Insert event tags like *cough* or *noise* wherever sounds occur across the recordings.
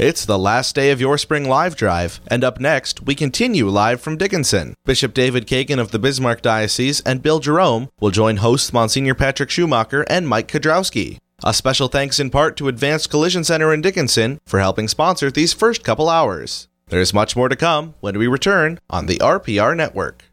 It's the last day of your spring live drive, and up next, we continue live from Dickinson. Bishop David Kagan of the Bismarck Diocese and Bill Jerome will join hosts Monsignor Patrick Schumacher and Mike Kudrowski. A special thanks in part to Advanced Collision Center in Dickinson for helping sponsor these first couple hours. There's much more to come when we return on the RPR Network.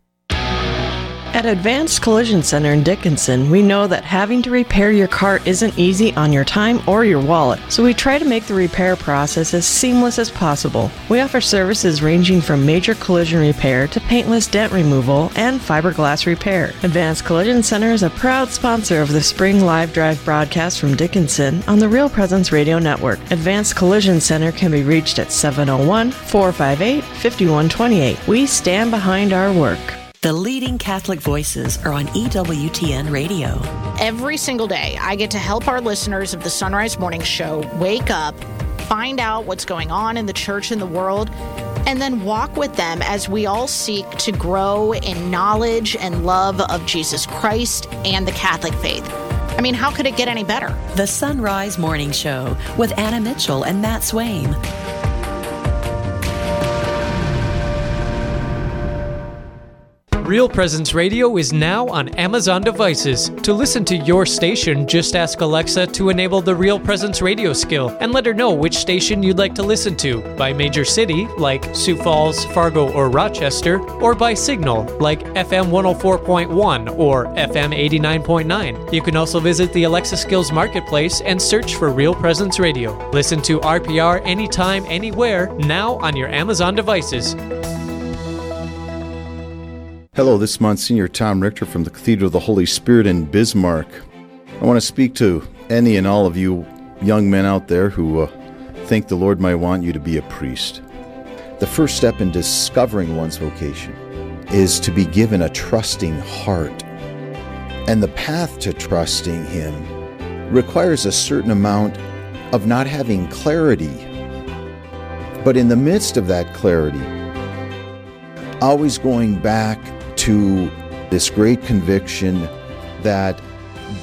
At Advanced Collision Center in Dickinson, we know that having to repair your car isn't easy on your time or your wallet, so we try to make the repair process as seamless as possible. We offer services ranging from major collision repair to paintless dent removal and fiberglass repair. Advanced Collision Center is a proud sponsor of the Spring Live Drive broadcast from Dickinson on the Real Presence Radio Network. Advanced Collision Center can be reached at 701 458 5128. We stand behind our work. The leading Catholic voices are on EWTN Radio. Every single day, I get to help our listeners of the Sunrise Morning Show wake up, find out what's going on in the church and the world, and then walk with them as we all seek to grow in knowledge and love of Jesus Christ and the Catholic faith. I mean, how could it get any better? The Sunrise Morning Show with Anna Mitchell and Matt Swain. Real Presence Radio is now on Amazon devices. To listen to your station, just ask Alexa to enable the Real Presence Radio skill and let her know which station you'd like to listen to by major city, like Sioux Falls, Fargo, or Rochester, or by signal, like FM 104.1 or FM 89.9. You can also visit the Alexa Skills Marketplace and search for Real Presence Radio. Listen to RPR anytime, anywhere, now on your Amazon devices. Hello, this is Monsignor Tom Richter from the Cathedral of the Holy Spirit in Bismarck. I want to speak to any and all of you young men out there who uh, think the Lord might want you to be a priest. The first step in discovering one's vocation is to be given a trusting heart. And the path to trusting Him requires a certain amount of not having clarity. But in the midst of that clarity, always going back to this great conviction that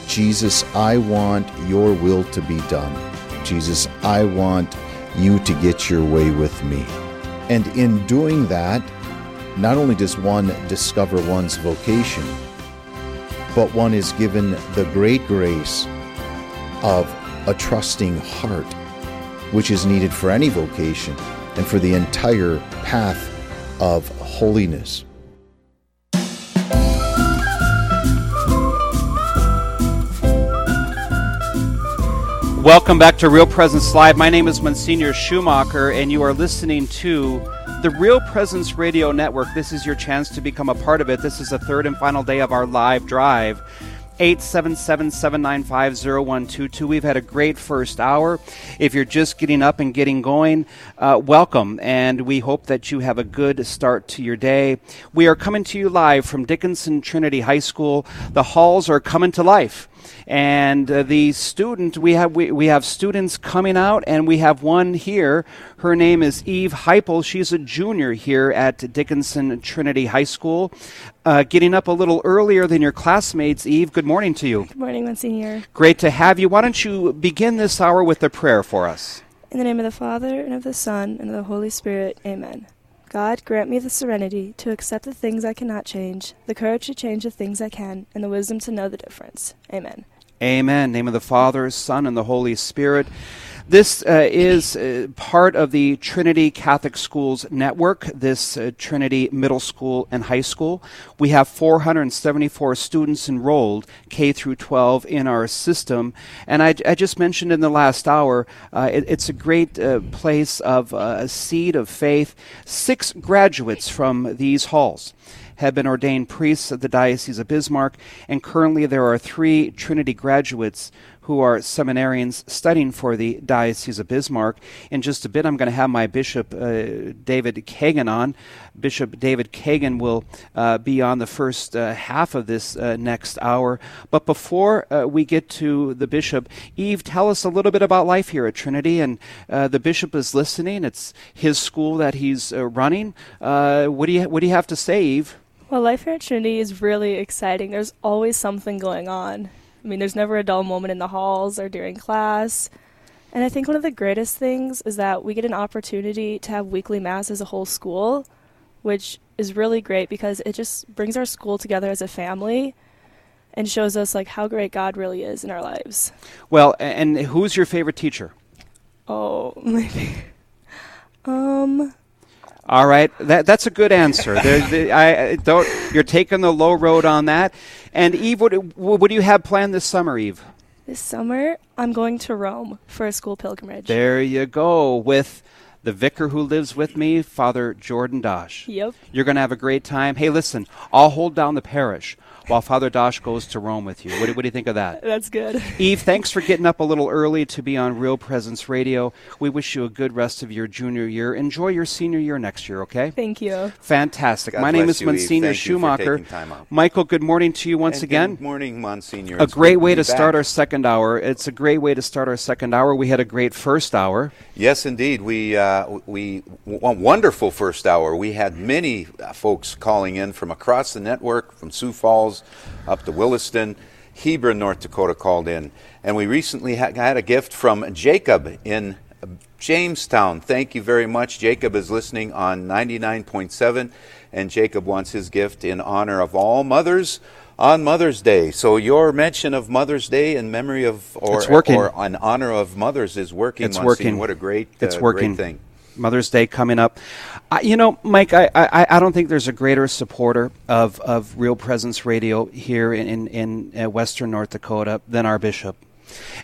Jesus, I want your will to be done. Jesus, I want you to get your way with me. And in doing that, not only does one discover one's vocation, but one is given the great grace of a trusting heart, which is needed for any vocation and for the entire path of holiness. Welcome back to Real Presence Live. My name is Monsignor Schumacher, and you are listening to the Real Presence Radio Network. This is your chance to become a part of it. This is the third and final day of our live drive. 877-795-0122. We've had a great first hour. If you're just getting up and getting going, uh, welcome, and we hope that you have a good start to your day. We are coming to you live from Dickinson Trinity High School. The halls are coming to life and uh, the student we have we, we have students coming out and we have one here. Her name is eve heipel. She's a junior here at dickinson trinity high school. Uh, getting up a little earlier than your classmates eve good morning to you. Good morning monsignor. Great to have you. Why don't you begin this hour with a prayer for us? In the name of the father and of the son and of the holy spirit amen. God, grant me the serenity to accept the things I cannot change, the courage to change the things I can, and the wisdom to know the difference. Amen. Amen. Name of the Father, Son, and the Holy Spirit. This uh, is uh, part of the Trinity Catholic Schools network, this uh, Trinity Middle School and High School. We have 474 students enrolled, K through 12, in our system. And I, I just mentioned in the last hour, uh, it, it's a great uh, place of uh, a seed of faith. Six graduates from these halls have been ordained priests of the Diocese of Bismarck, and currently there are three Trinity graduates who are seminarians studying for the Diocese of Bismarck. In just a bit, I'm going to have my Bishop uh, David Kagan on. Bishop David Kagan will uh, be on the first uh, half of this uh, next hour. But before uh, we get to the Bishop, Eve, tell us a little bit about life here at Trinity. And uh, the Bishop is listening. It's his school that he's running. what do you What do you have to say, Eve? Well, life here at Trinity is really exciting. There's always something going on. I mean, there's never a dull moment in the halls or during class. And I think one of the greatest things is that we get an opportunity to have weekly mass as a whole school, which is really great because it just brings our school together as a family and shows us like how great God really is in our lives. Well, and who's your favorite teacher? Oh, *laughs* maybe. Um, All right, that that's a good answer. There, the, I don't. You're taking the low road on that. And Eve, what, what do you have planned this summer, Eve? this summer I'm going to Rome for a school pilgrimage. There you go with the vicar who lives with me, Father Jordan Dosh. Yep. You're going to have a great time. Hey, listen, I'll hold down the parish while Father Dosh goes to Rome with you. What do, what do you think of that? That's good. Eve, thanks for getting up a little early to be on Real Presence Radio. We wish you a good rest of your junior year. Enjoy your senior year next year, okay? Thank you. Fantastic. God My name is you, Eve. Monsignor Thank you for Schumacher. time out. Michael, good morning to you once And again. Good morning, Monsignor. A It's great way be to start our second hour. It's a great way to start our second hour. We had a great first hour. Yes, indeed. We uh, we w- wonderful first hour. We had many uh, folks calling in from across the network, from Sioux Falls up to Williston. Hebron, North Dakota called in, and we recently ha- had a gift from Jacob in Jamestown. Thank you very much. Jacob is listening on 99.7, and Jacob wants his gift in honor of all mothers on Mother's Day. So your mention of Mother's Day in memory of or or in honor of mothers is working. It's Monsignor. working. What a great, It's uh, working. great thing. Mother's Day coming up. I, you know, Mike, I, I, I don't think there's a greater supporter of, of Real Presence Radio here in, in, in uh, Western North Dakota than our bishop.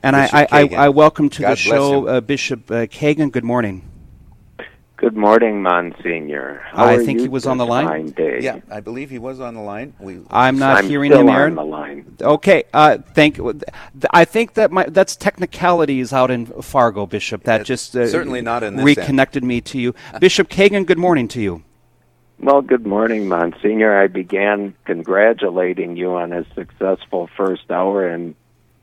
And I, Bishop I. I welcome to God the show uh, Bishop uh, Kagan. Good morning. Good morning, Monsignor. How I are think you he was on the line. Day? Yeah, I believe he was on the line. We, I'm not I'm hearing still him, on Aaron. the line. Okay, uh, thank I think that my, that's technicalities out in Fargo, Bishop. That Yeah, just uh, certainly not in this reconnected me to you, *laughs* Bishop Kagan. Good morning to you. Well, good morning, Monsignor. I began congratulating you on a successful first hour, and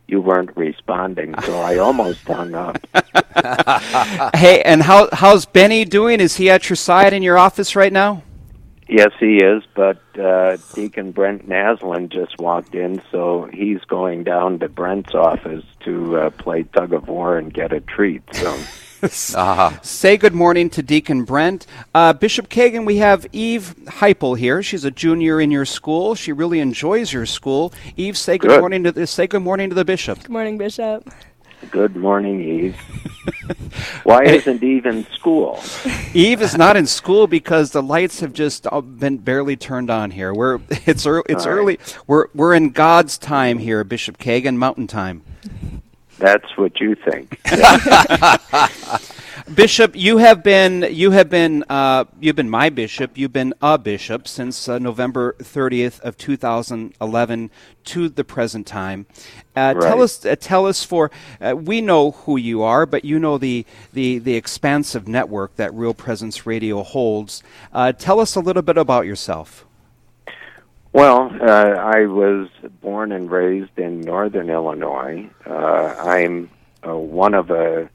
you weren't responding, so I *laughs* almost hung up. *laughs* hey, and how how's Benny doing? Is he at your side in your office right now? Yes, he is, but uh, Deacon Brent Naslund just walked in, so he's going down to Brent's office to uh, play tug of war and get a treat. So. *laughs* Ah, Say good morning to Deacon Brent. Uh, Bishop Kagan, we have Eve Heipel here. She's a junior in your school. She really enjoys your school. Eve, say good, Good. morning to the, say good morning to the bishop. Good morning, Bishop. Good morning, Eve. *laughs* Why isn't Eve in school? Eve is not in school because the lights have just uh, been barely turned on here. We're it's early, it's All right. early. We're we're in God's time here, Bishop Kagan, Mountain Time. That's what you think. *laughs* *laughs* Bishop, you have been you have been uh, you've been my bishop. You've been a bishop since uh, November 30th of 2011 to the present time. Uh, Tell us uh, tell us for uh, we know who you are, but you know the the the expansive network that Real Presence Radio holds. Uh, tell us a little bit about yourself. Well, uh, I was born and raised in northern Illinois. Uh, I'm uh, one of a,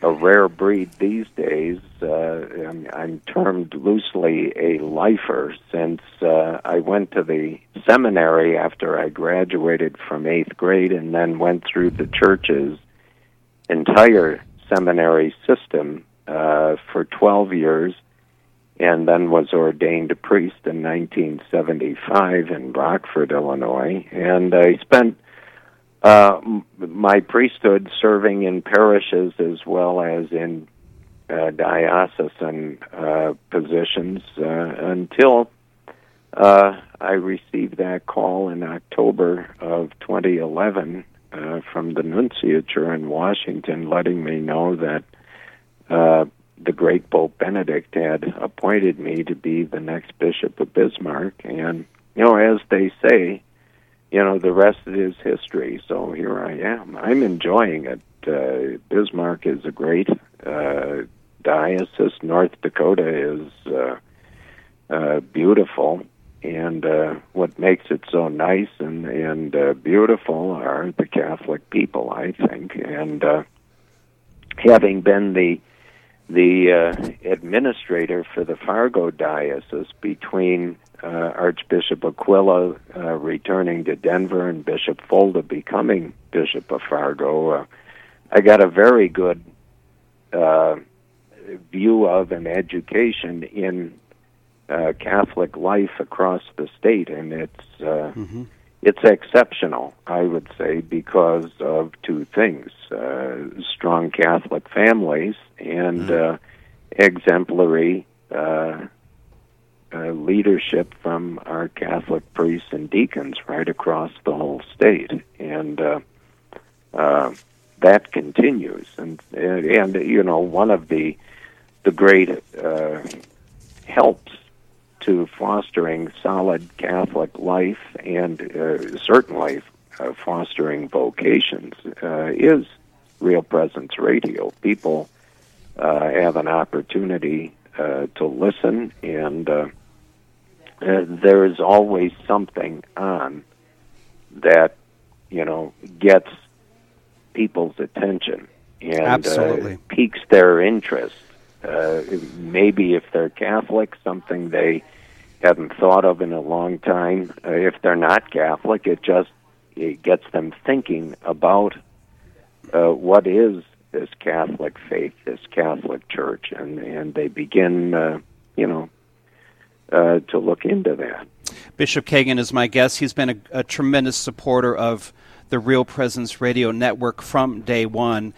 a rare breed these days. Uh, I'm, I'm termed loosely a lifer since uh, I went to the seminary after I graduated from eighth grade and then went through the church's entire seminary system uh, for 12 years and then was ordained a priest in 1975 in Rockford, Illinois. And I spent uh, my priesthood serving in parishes as well as in uh, diocesan uh, positions uh, until uh, I received that call in October of 2011 uh, from the nunciature in Washington, letting me know that the great Pope Benedict had appointed me to be the next Bishop of Bismarck. And, you know, as they say, you know, the rest is history. So here I am. I'm enjoying it. Uh, Bismarck is a great uh, diocese. North Dakota is uh, uh, beautiful. And uh, what makes it so nice and, and uh, beautiful are the Catholic people, I think. And uh, having been the the uh, administrator for the Fargo diocese between uh, Archbishop Aquila uh, returning to Denver and Bishop Folda becoming Bishop of Fargo. Uh, I got a very good uh, view of an education in uh, Catholic life across the state, and it's uh, Mm-hmm. It's exceptional, I would say, because of two things: uh, strong Catholic families and uh, exemplary uh, uh, leadership from our Catholic priests and deacons right across the whole state, and uh, uh, that continues. And, and and you know, one of the the great uh, helps to fostering solid Catholic life and uh, certainly uh, fostering vocations uh, is Real Presence Radio. People uh, have an opportunity uh, to listen, and uh, uh, there is always something on that you know gets people's attention and. Uh, piques their interest. Uh, maybe if they're Catholic, something they haven't thought of in a long time. Uh, if they're not Catholic, it just it gets them thinking about uh, what is this Catholic faith, this Catholic Church, and and they begin, uh, you know, uh, to look into that. Bishop Kagan is my guest. He's been a, a tremendous supporter of the Real Presence Radio Network from day one.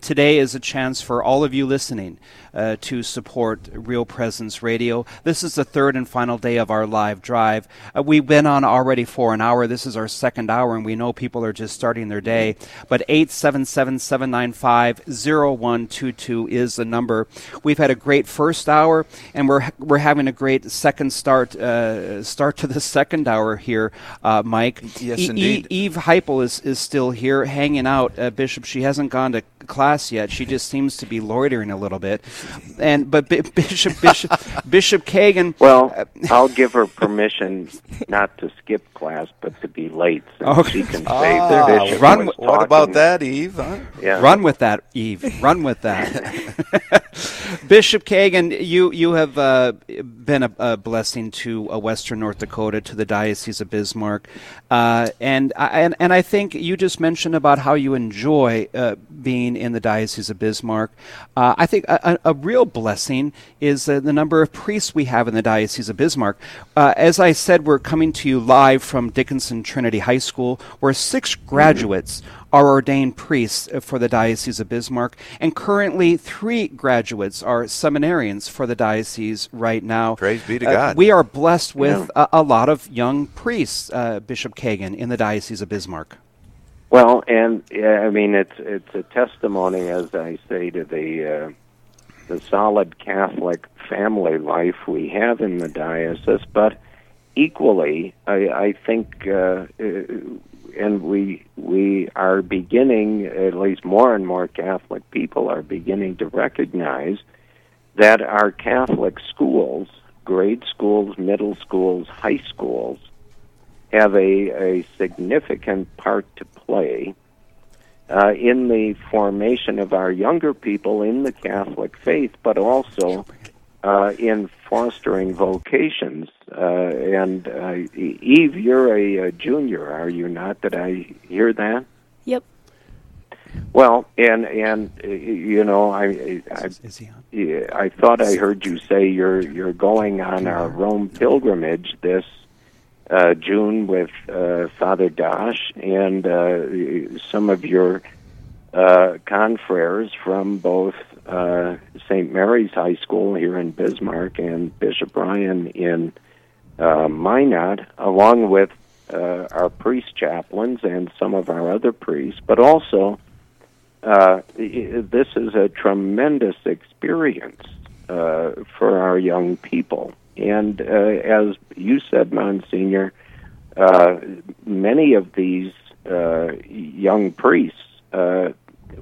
Today is a chance for all of you listening uh, to support Real Presence Radio. This is the third and final day of our live drive. Uh, we've been on already for an hour. This is our second hour, and we know people are just starting their day. But 877 795 0122 is the number. We've had a great first hour, and we're, we're having a great second start uh, start to the second hour here, uh, Mike. Yes, E- E- indeed. Eve Heipel is, is still here hanging out. Uh, Bishop, she hasn't gone to class yet. She just seems to be loitering a little bit. And but B- *laughs* Bishop Bishop Bishop Kagan. *laughs* Well, I'll give her permission not to skip class, but to be late, so Okay. she can save Ah, the bishop. run was with- What about that, Eve? Huh? Yeah. Run with that, Eve. Run with that. *laughs* Bishop Kagan, you you have uh, been a, a blessing to uh, Western North Dakota, to the Diocese of Bismarck, uh, and I, and and I think you just mentioned about how you enjoy uh, being in the Diocese of Bismarck. Uh, I think a, a, real blessing is uh, the number of priests we have in the Diocese of Bismarck. Uh, as I said, we're coming to you live from Dickinson Trinity High School, where six graduates are ordained priests uh, for the Diocese of Bismarck, and currently three graduates are seminarians for the diocese right now. Praise be to Uh, God. we are blessed with a, a lot of young priests, uh, Bishop Kagan, in the Diocese of Bismarck. Well, and yeah, I mean it's it's a testimony, as I say, to the uh, the solid Catholic family life we have in the diocese. But equally, I, I think, uh, uh, and we we are beginning, at least more and more Catholic people are beginning to recognize that our Catholic schools, grade schools, middle schools, high schools, have a, a significant part to play uh, in the formation of our younger people in the Catholic faith, but also uh, in fostering vocations. Uh, and uh, Eve, you're a, a junior, are you not? Did I hear that? Yep. Well, and and you know, I I, Is he on? I thought I heard you say you're you're going on our Rome pilgrimage this uh, June with uh, Father Dosh and uh, some of your uh, confreres from both uh, St. Mary's High School here in Bismarck and Bishop Ryan in uh, Minot, along with our priest chaplains and some of our other priests, but also this is a tremendous experience for our young people. And uh, as you said, Monsignor, uh, many of these uh, young priests uh,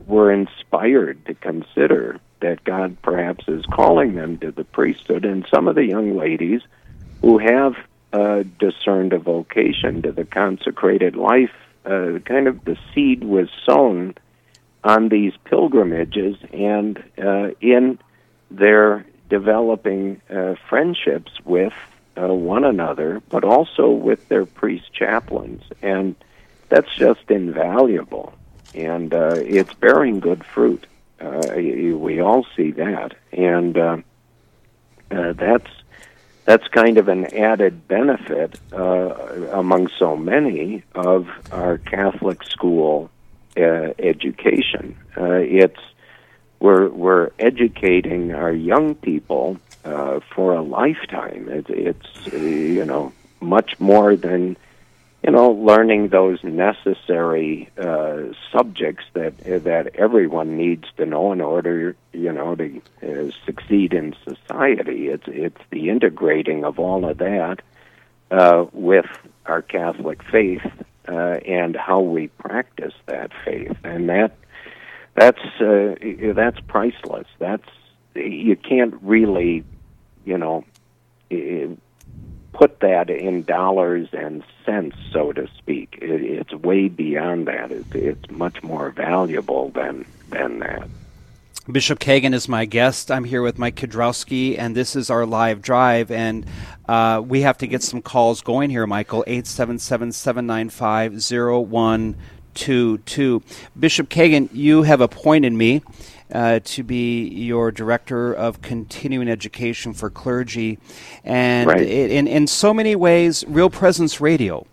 were inspired to consider that God perhaps is calling them to the priesthood. And some of the young ladies who have uh, discerned a vocation to the consecrated life, uh, kind of the seed was sown on these pilgrimages and in their developing uh, friendships with uh, one another, but also with their priest chaplains. And that's just invaluable. And uh, it's bearing good fruit. Uh, we all see that, and uh, uh, that's that's kind of an added benefit uh, among so many of our Catholic school uh, education. Uh, it's we're we're educating our young people uh, for a lifetime. It, it's uh, you know much more than you know learning those necessary uh, subjects that that everyone needs to know in order you know to uh, succeed in society. It's it's the integrating of all of that uh, with our Catholic faith uh, and how we practice that faith, and that that's uh, that's priceless. That's you can't really, you know, put that in dollars and cents, so to speak. It, it's way beyond that. It's, it's much more valuable than than that. Bishop Kagan is my guest. I'm here with Mike Kudrowski, and this is our live drive. And uh, we have to get some calls going here, Michael. 877 795 0122. Bishop Kagan, you have appointed me uh, to be your director of continuing education for clergy. And Right. it, in, in so many ways, Real Presence Radio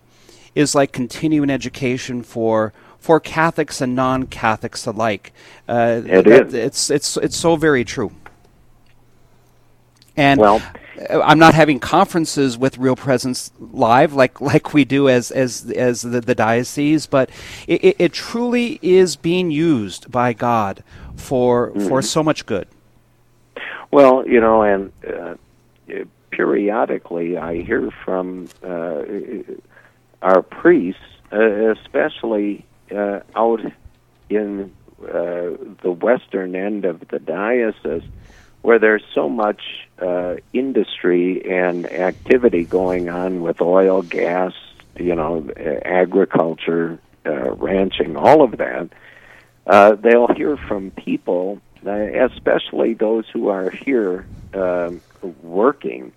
is like continuing education for for Catholics and non-Catholics alike. Uh, It that- is. It's it's it's so very true. And Well- I'm not having conferences with Real Presence live like like we do as as as the, the diocese, but it, it, it truly is being used by God for for so much good. Well, you know, and uh, periodically I hear from uh, our priests, uh, especially uh, out in uh, the western end of the diocese, where there's so much uh, industry and activity going on with oil, gas, you know, uh, agriculture, uh, ranching, all of that. Uh, they'll hear from people, uh, especially those who are here um working,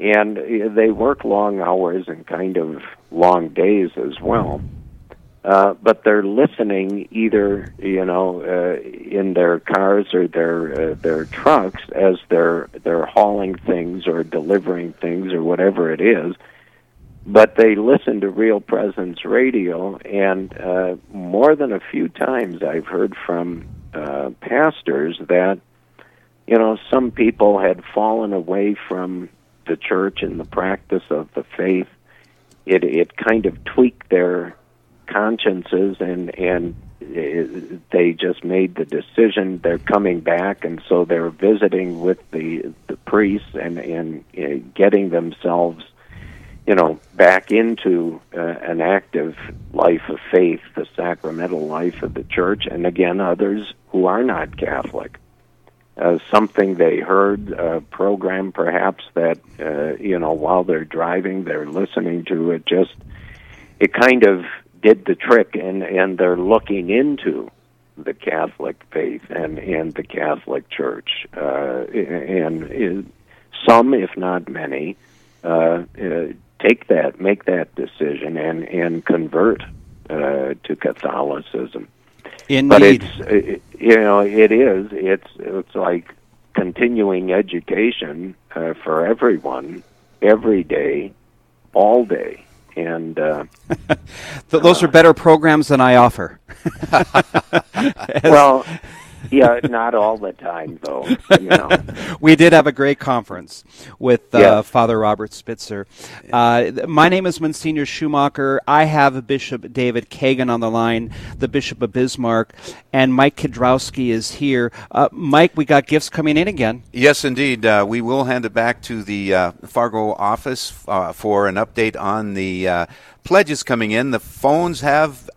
and uh, they work long hours and kind of long days as well. Uh, but they're listening either, you know, uh, in their cars or their uh, their trucks as they're they're hauling things or delivering things or whatever it is. But they listen to Real Presence Radio, and uh, more than a few times I've heard from uh, pastors that, you know, some people had fallen away from the church and the practice of the faith. It it kind of tweaked their consciences and and uh, they just made the decision. They're coming back and so they're visiting with the the priests and and uh, getting themselves you know back into uh, an active life of faith the sacramental life of the church and again others who are not catholic. Uh, something they heard a program perhaps that uh, you know while they're driving they're listening to it just it kind of did the trick and and they're looking into the Catholic faith and and the Catholic Church uh, and uh, some if not many uh, uh, take that make that decision and and convert uh, to Catholicism but Indeed. it's you know it is it's it's like continuing education uh, for everyone every day all day and uh, *laughs* Th- those are better programs than I offer. *laughs* well yeah not all the time though you know *laughs* we did have a great conference with uh, Yes. Father Robert Spitzer. Uh, my name is Monsignor Schumacher. I have Bishop David Kagan on the line, the Bishop of Bismarck, and Mike Kidrowski is here. Uh, Mike, we got gifts coming in again. Yes, indeed. Uh, we will hand it back to the uh, Fargo office uh, for an update on the uh, pledges coming in. The phones have.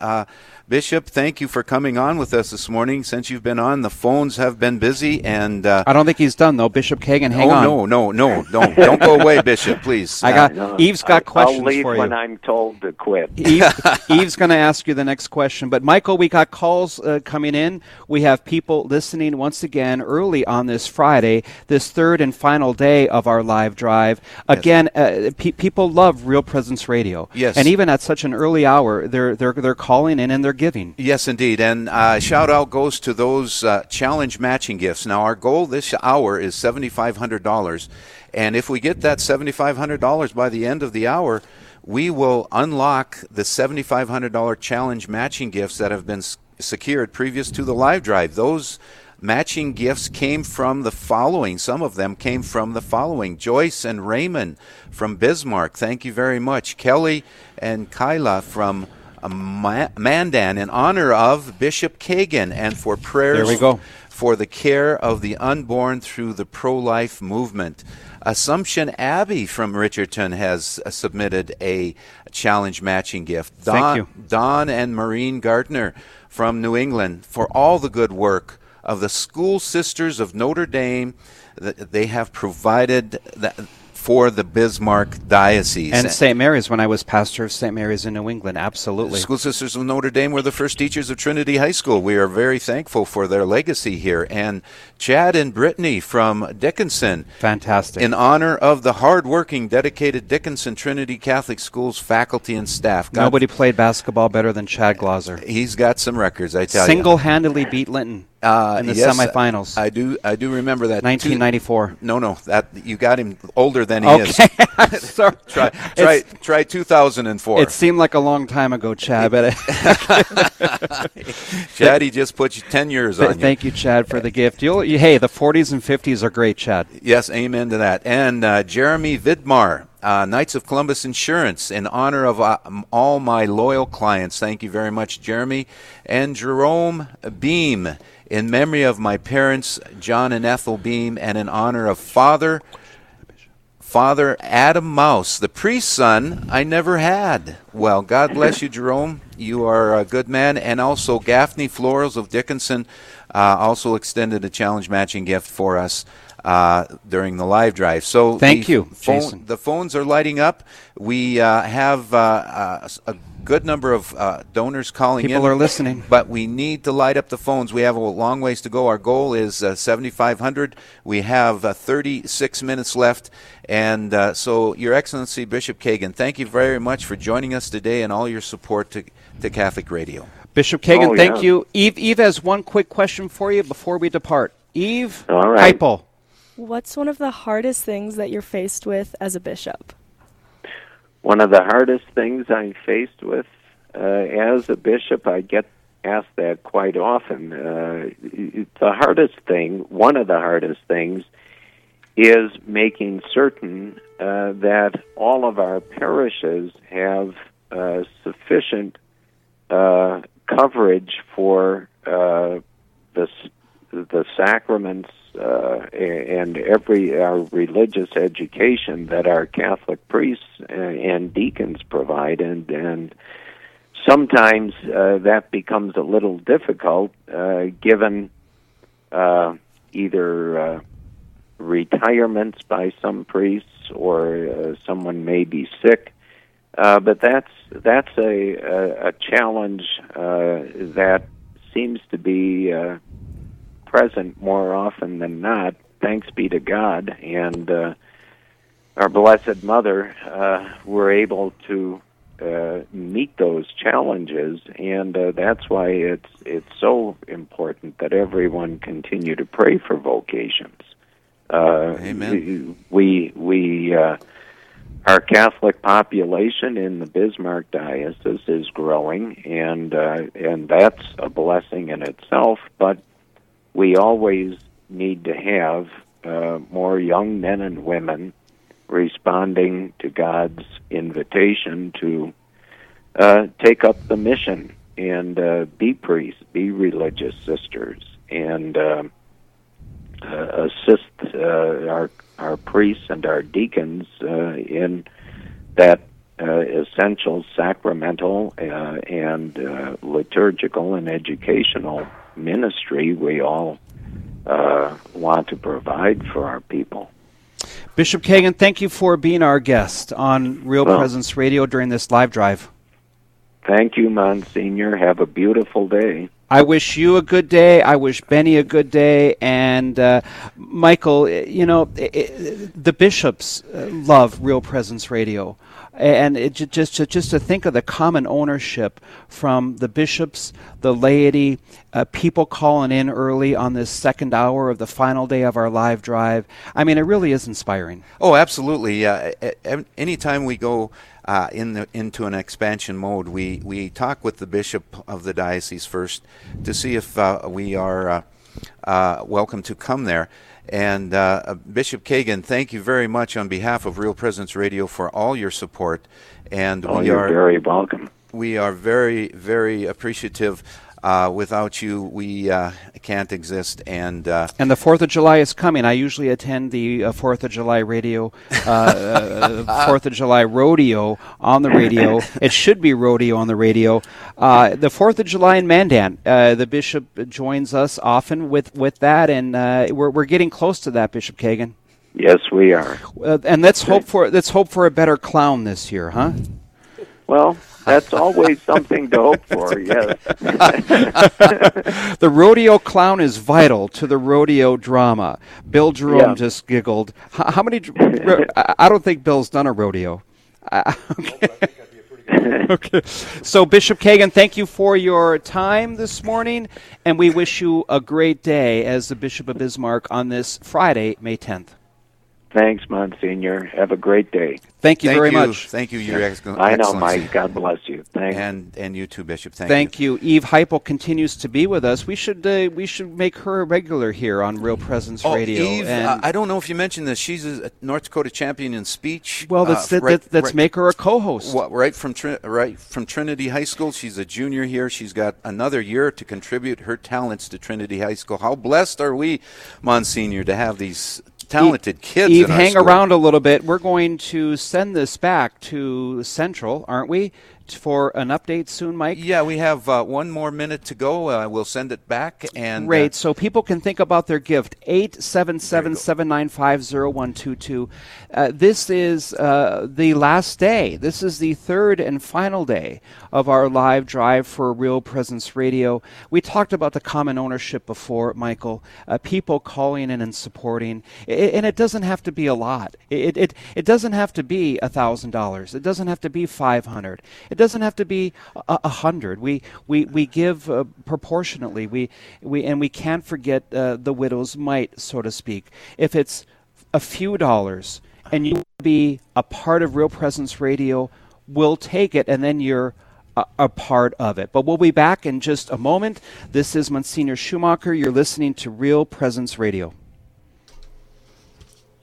Bishop, thank you for coming on with us this morning. Since you've been on, the phones have been busy, and uh, I don't think he's done though. Bishop Kagan, hang oh on. no, no, no, don't don't go away, Bishop, please. I got No, Eve's got I- questions I'll leave for when. I'm told to quit *laughs* Eve, Eve's going to ask you the next question. But Michael, we got calls uh, coming in. We have people listening once again early on this Friday, this third and final day of our live drive. Again, uh, pe- people love Real Presence Radio. Yes. And even at such an early hour, they're they're they're calling in and they're giving. Yes, indeed. And uh, shout out goes to those uh, challenge matching gifts. Now, our goal this hour is $7,500. And if we get that $7,500 by the end of the hour, we will unlock the $7,500 challenge matching gifts that have been secured previous to the live drive. Those matching gifts came from the following. Some of them came from the following Joyce and Raymond from Bismarck. Thank you very much. Kelly and Kyla from uh, Ma- Mandan in honor of Bishop Kagan and for prayers There we go. for the care of the unborn through the pro life movement. Assumption Abbey from Richardton has uh, submitted a challenge matching gift. Thank Don, you. Don and Maureen Gardner from New England for all the good work of the School Sisters of Notre Dame that they have provided that for the Bismarck Diocese. And St. Mary's, when I was pastor of St. Mary's in New England, absolutely. School Sisters of Notre Dame were the first teachers of Trinity High School. We are very thankful for their legacy here. And Chad and Brittany from Dickinson. Fantastic. In honor of the hardworking, dedicated Dickinson Trinity Catholic Schools faculty and staff. God- Nobody played basketball better than Chad Glauser. He's got some records, I tell you. Single-handedly beat Linton Uh, in the yes, semifinals. I do. I do remember that. 1994. no, no, that you got him older than he Okay. is. *laughs* *laughs* Sorry. try, try, try 2004. It seemed like a long time ago, Chad, but *laughs* Chad, he just put you 10 years on you. thank you, Chad, for the gift. You'll, you, hey, the 40s and 50s are great, Chad. Yes, amen to that. And uh, Jeremy Vidmar, uh, Knights of Columbus Insurance, in honor of uh, all my loyal clients. Thank you very much, Jeremy. And Jerome Beam, in memory of my parents, John and Ethel Beam, and in honor of Father. Father Adam Maus, the priest's son I never had. Well, God bless you, Jerome. You are a good man. And also, Gaffney Florals of Dickinson uh, also extended a challenge matching gift for us uh, during the live drive. So, Thank the you, phone- Jason. The phones are lighting up. We uh, have uh, uh, a good number of uh, donors calling in. People are listening. But we need to light up the phones. We have a long ways to go. Our goal is uh, 7,500. We have uh, 36 minutes left. And uh, so, Your Excellency, Bishop Kagan, thank you very much for joining us today and all your support to, to Catholic Radio. Bishop Kagan, Oh, thank yeah. you. Eve, Eve has one quick question for you before we depart. Eve, All right. Heipel. What's one of the hardest things that you're faced with as a bishop? One of the hardest things I'm faced with uh, as a bishop, I get asked that quite often. Uh, the hardest thing, one of the hardest things, is making certain uh, that all of our parishes have uh, sufficient uh, coverage for uh, the the sacraments uh, and every our religious education that our Catholic priests and deacons provide, and and sometimes uh, that becomes a little difficult uh, given uh, either uh, retirements by some priests or uh, someone may be sick. Uh, but that's that's a a, a challenge uh, that seems to be uh, present more often than not. Thanks be to God and uh, our Blessed Mother. Uh, were able to uh, meet those challenges, and uh, that's why it's it's so important that everyone continue to pray for vocations. Uh, Amen. We we uh, our Catholic population in the Bismarck diocese is growing, and uh, and that's a blessing in itself. But we always need to have uh, more young men and women responding to God's invitation to uh, take up the mission and uh, be priests, be religious sisters, and uh, uh, assist uh, our our priests and our deacons uh, in that essential sacramental and liturgical and educational ministry we all uh, want to provide for our people. Bishop Kagan, thank you for being our guest on Real Well- Presence Radio during this live drive. Thank you, Monsignor. Have a beautiful day. I wish you a good day. I wish Benny a good day. And uh, Michael, you know, eh, eh, the bishops uh, love Real Presence Radio. And it just to, just to think of the common ownership from the bishops, the laity, uh, people calling in early on this second hour of the final day of our live drive. I mean, it really is inspiring. Oh, absolutely. Uh, anytime we go uh, in the, into an expansion mode, we, we talk with the bishop of the diocese first to see if uh, we are uh, uh, welcome to come there. And uh, Bishop Kagan, thank you very much on behalf of Real Presence Radio for all your support. And oh, we you're are very welcome. We are very, very appreciative uh, without you, we uh, can't exist. And uh, and the Fourth of July is coming. I usually attend the uh, Fourth of July radio, uh, uh, *laughs* Fourth of July rodeo on the radio. it should be rodeo on the radio. the Fourth of July in Mandan. the bishop joins us often with with that, and we're we're getting close to that, Bishop Kagan. Yes, we are. and let's hope for let's hope for a better clown this year, huh? Well, that's always something to hope for, yes. *laughs* the rodeo clown is vital to the rodeo drama. Bill Jerome yeah. just giggled. How, how many? I don't think Bill's done a rodeo. Uh, *laughs* okay. okay. So, Bishop Kagan, thank you for your time this morning, and we wish you a great day as the Bishop of Bismarck on this Friday, May 10th. Thanks, Monsignor. Have a great day. Thank you Thank very you. much. Thank you, Your Excellency. I know, Mike. God bless you. Thanks. And and you too, Bishop. Thank, you. Thank you. you. Eve Heipel continues to be with us. We should uh, we should make her a regular here on Real Presence oh, Radio. Eve, uh, I don't know if you mentioned this. She's a North Dakota champion in speech. Well, let's uh, right, let's, let's right, make her a co-host. right from Trin- right from Trinity High School. She's a junior here. She's got another year to contribute her talents to Trinity High School. How blessed are we, Monsignor, to have these talented kids. Eve, hang around a little bit. We're going to send this back to Central, aren't we? For an update soon, Mike? Yeah, we have uh, one more minute to go. Uh, we'll send it back. and Great. Uh, so people can think about their gift. 877 795 0122. Uh, this is uh, the last day. This is the third and final day of our live drive for Real Presence Radio. We talked about the common ownership before, Michael. Uh, people calling in and supporting. It, and it doesn't have to be a lot. It, it, it doesn't have to be a $1,000. It doesn't have to be 500 it doesn't have to be a, a hundred. We we we give uh, proportionately. We we and we can't forget uh, the widow's mite, so to speak. If it's a few dollars and you be a part of Real Presence Radio, we'll take it, and then you're a, a, part of it. But we'll be back in just a moment. This is Monsignor Schumacher. You're listening to Real Presence Radio.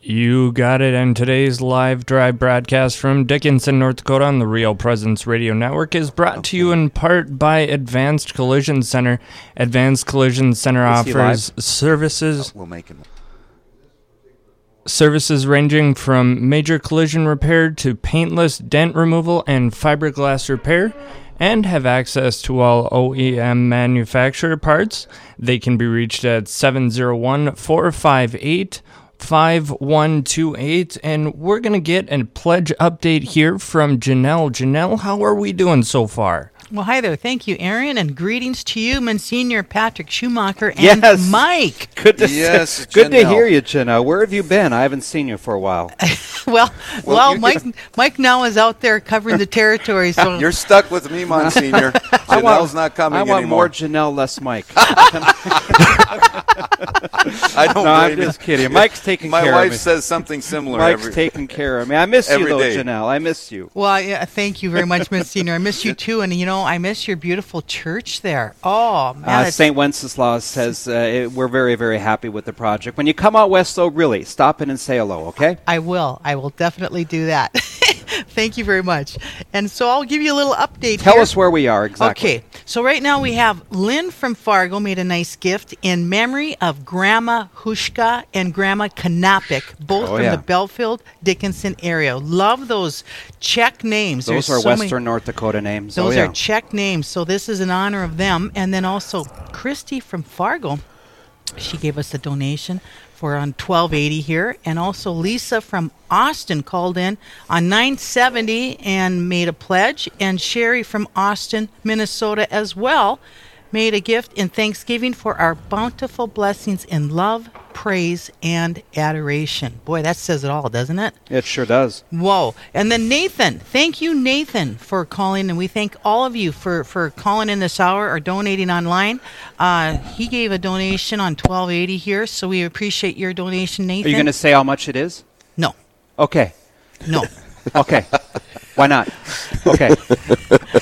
You got it. And today's live drive broadcast from Dickinson, North Dakota on the Real Presence Radio Network is brought to you in part by Advanced Collision Center. Advanced Collision Center offers services. Oh, we'll make him. Services ranging from major collision repair to paintless dent removal and fiberglass repair, and have access to all OEM manufacturer parts. They can be reached at 701 458 5128. And we're going to get a pledge update here from Janelle. Janelle, how are we doing so far? Well, hi there. Thank you, Aaron, and greetings to you, Monsignor Patrick Schumacher and yes. Mike. *laughs* Good to yes, good to hear you, Janelle. Where have you been? I haven't seen you for a while. *laughs* well, well, well Mike Mike now is out there covering the territory. So you're stuck with me, Monsignor. *laughs* Janelle's want, not coming I want anymore. more Janelle, less Mike. I don't. No, I'm just kidding. Mike's taking My care of me. My wife says something similar. Mike's every, taking care of me. I miss you, though, day. Janelle. I miss you. Well, yeah, thank you very much, Monsignor. I miss you too, and you know, I miss your beautiful church there. Oh man, uh, Saint Wenceslaus says uh, it, we're very, very happy with the project. When you come out west, though, really stop in and say hello. Okay? I will. I will definitely do that. *laughs* Thank you very much. And so I'll give you a little update. Tell here. us where we are exactly. Okay. So right now we have Lynn from Fargo made a nice gift in memory of Grandma Hushka and Grandma Kanapik, both oh, from yeah. the Belfield Dickinson area. Love those Czech names. Those There's are so Western many, North Dakota names. Oh, those oh, yeah. are Czech names. So this is in honor of them. And then also Christy from Fargo. She gave us a donation for on 1280 here. And also Lisa from Austin called in on 970 and made a pledge. And Sherry from Austin, Minnesota as well made a gift in thanksgiving for our bountiful blessings in love, praise, and adoration. Boy, that says it all, doesn't it? It sure does. Whoa. And then Nathan, thank you, Nathan, for calling. And we thank all of you for, for calling in this hour or donating online. Uh, he gave a donation on 1280 here, so we appreciate your donation, Nathan. Are you going to say how much it is? No. Okay. No. okay. Why not? Okay.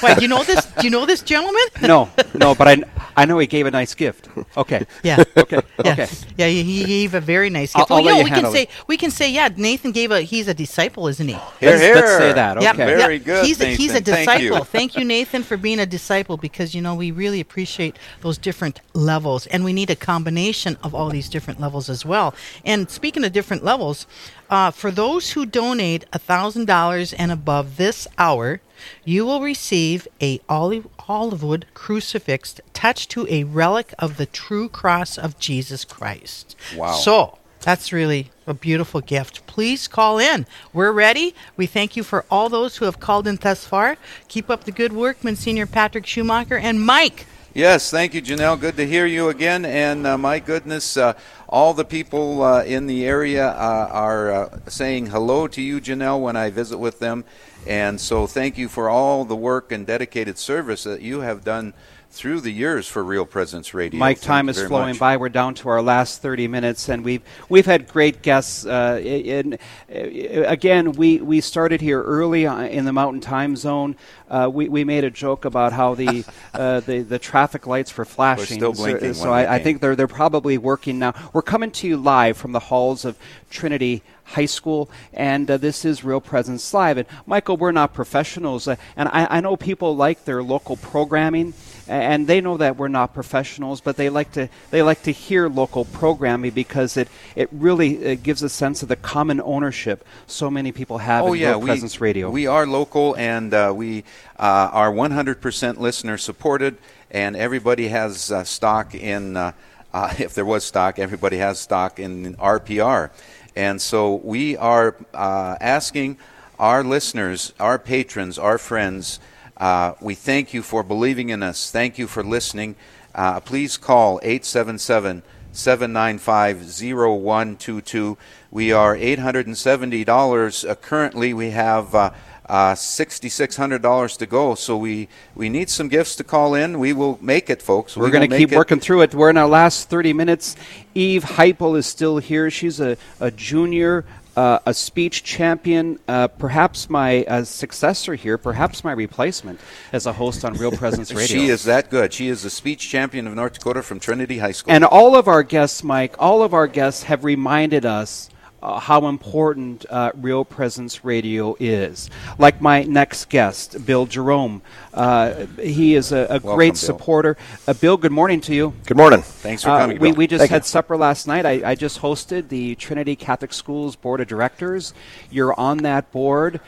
Wait, you know this? Do you know this gentleman? *laughs* no, no, but I, I know he gave a nice gift. Okay. Yeah. Okay. Yeah. Okay. Yeah, he he gave a very nice I'll- gift. I'll well, let yeah, you we can say it. we can say yeah. Nathan gave a he's a disciple, isn't he? Here, Let's- here. let's say that, okay. yep. Very good, He's a, he's a Nathan. Thank disciple. you. *laughs* Thank you, Nathan, for being a disciple because you know we really appreciate those different levels, and we need a combination of all these different levels as well. And speaking of different levels, uh, for those who donate thousand dollars and above this hour, you will receive a olive olive wood crucifix attached to a relic of the true cross of Jesus Christ. Wow. So that's really a beautiful gift. Please call in. We're ready. We thank you for all those who have called in thus far. Keep up the good work, Monsignor Patrick Schumacher and Mike. Yes, thank you, Janelle. Good to hear you again. And uh, my goodness, uh, all the people uh, in the area uh, are uh, saying hello to you, Janelle, when I visit with them. And so thank you for all the work and dedicated service that you have done through the years for Real Presence Radio. Mike, Thank time is flowing much. by. We're down to our last 30 minutes, and we've we've had great guests. Uh, in, again, we, we started here early uh, in the Mountain Time Zone. Uh, we, we made a joke about how the *laughs* uh, the, the traffic lights were flashing. still So- blinking So, I, I think they're they're probably working now. We're coming to you live from the halls of Trinity High School, and uh, this is Real Presence Live. And Michael, we're not professionals, uh, and I, I know people like their local programming, and they know that we're not professionals, but they like to they like to hear local programming because it it really uh, gives a sense of the common ownership so many people have Oh in yeah, Real we, Presence Radio. We are local, and uh, we uh, are 100% listener supported, and everybody has uh, stock in. Uh, uh, *laughs* if there was stock, everybody has stock in RPR, and so we are uh, asking our listeners, our patrons, our friends. Uh, we thank you for believing in us. Thank you for listening. Uh, please call 877 795 0122. We are $870. Uh, currently, we have uh, uh, $6,600 to go. So we, we need some gifts to call in. We will make it, folks. We're We going to keep it. working through it. We're in our last 30 minutes. Eve Heipel is still here. She's a, a junior, uh, a speech champion, uh, perhaps my uh, successor here, perhaps my replacement as a host on Real *laughs* Presence Radio. She is that good. She is the speech champion of North Dakota from Trinity High School. And all of our guests, Mike, all of our guests have reminded us uh, how important uh, Real Presence Radio is. Like my next guest, Bill Jerome. Uh, he is a, a Welcome, great Bill. supporter. Uh, Bill, good morning to you. Good morning. Thanks for Uh, coming. we, Bill. we just Thank had you. supper last night. I, I just hosted the Trinity Catholic Schools Board of Directors. You're on that board.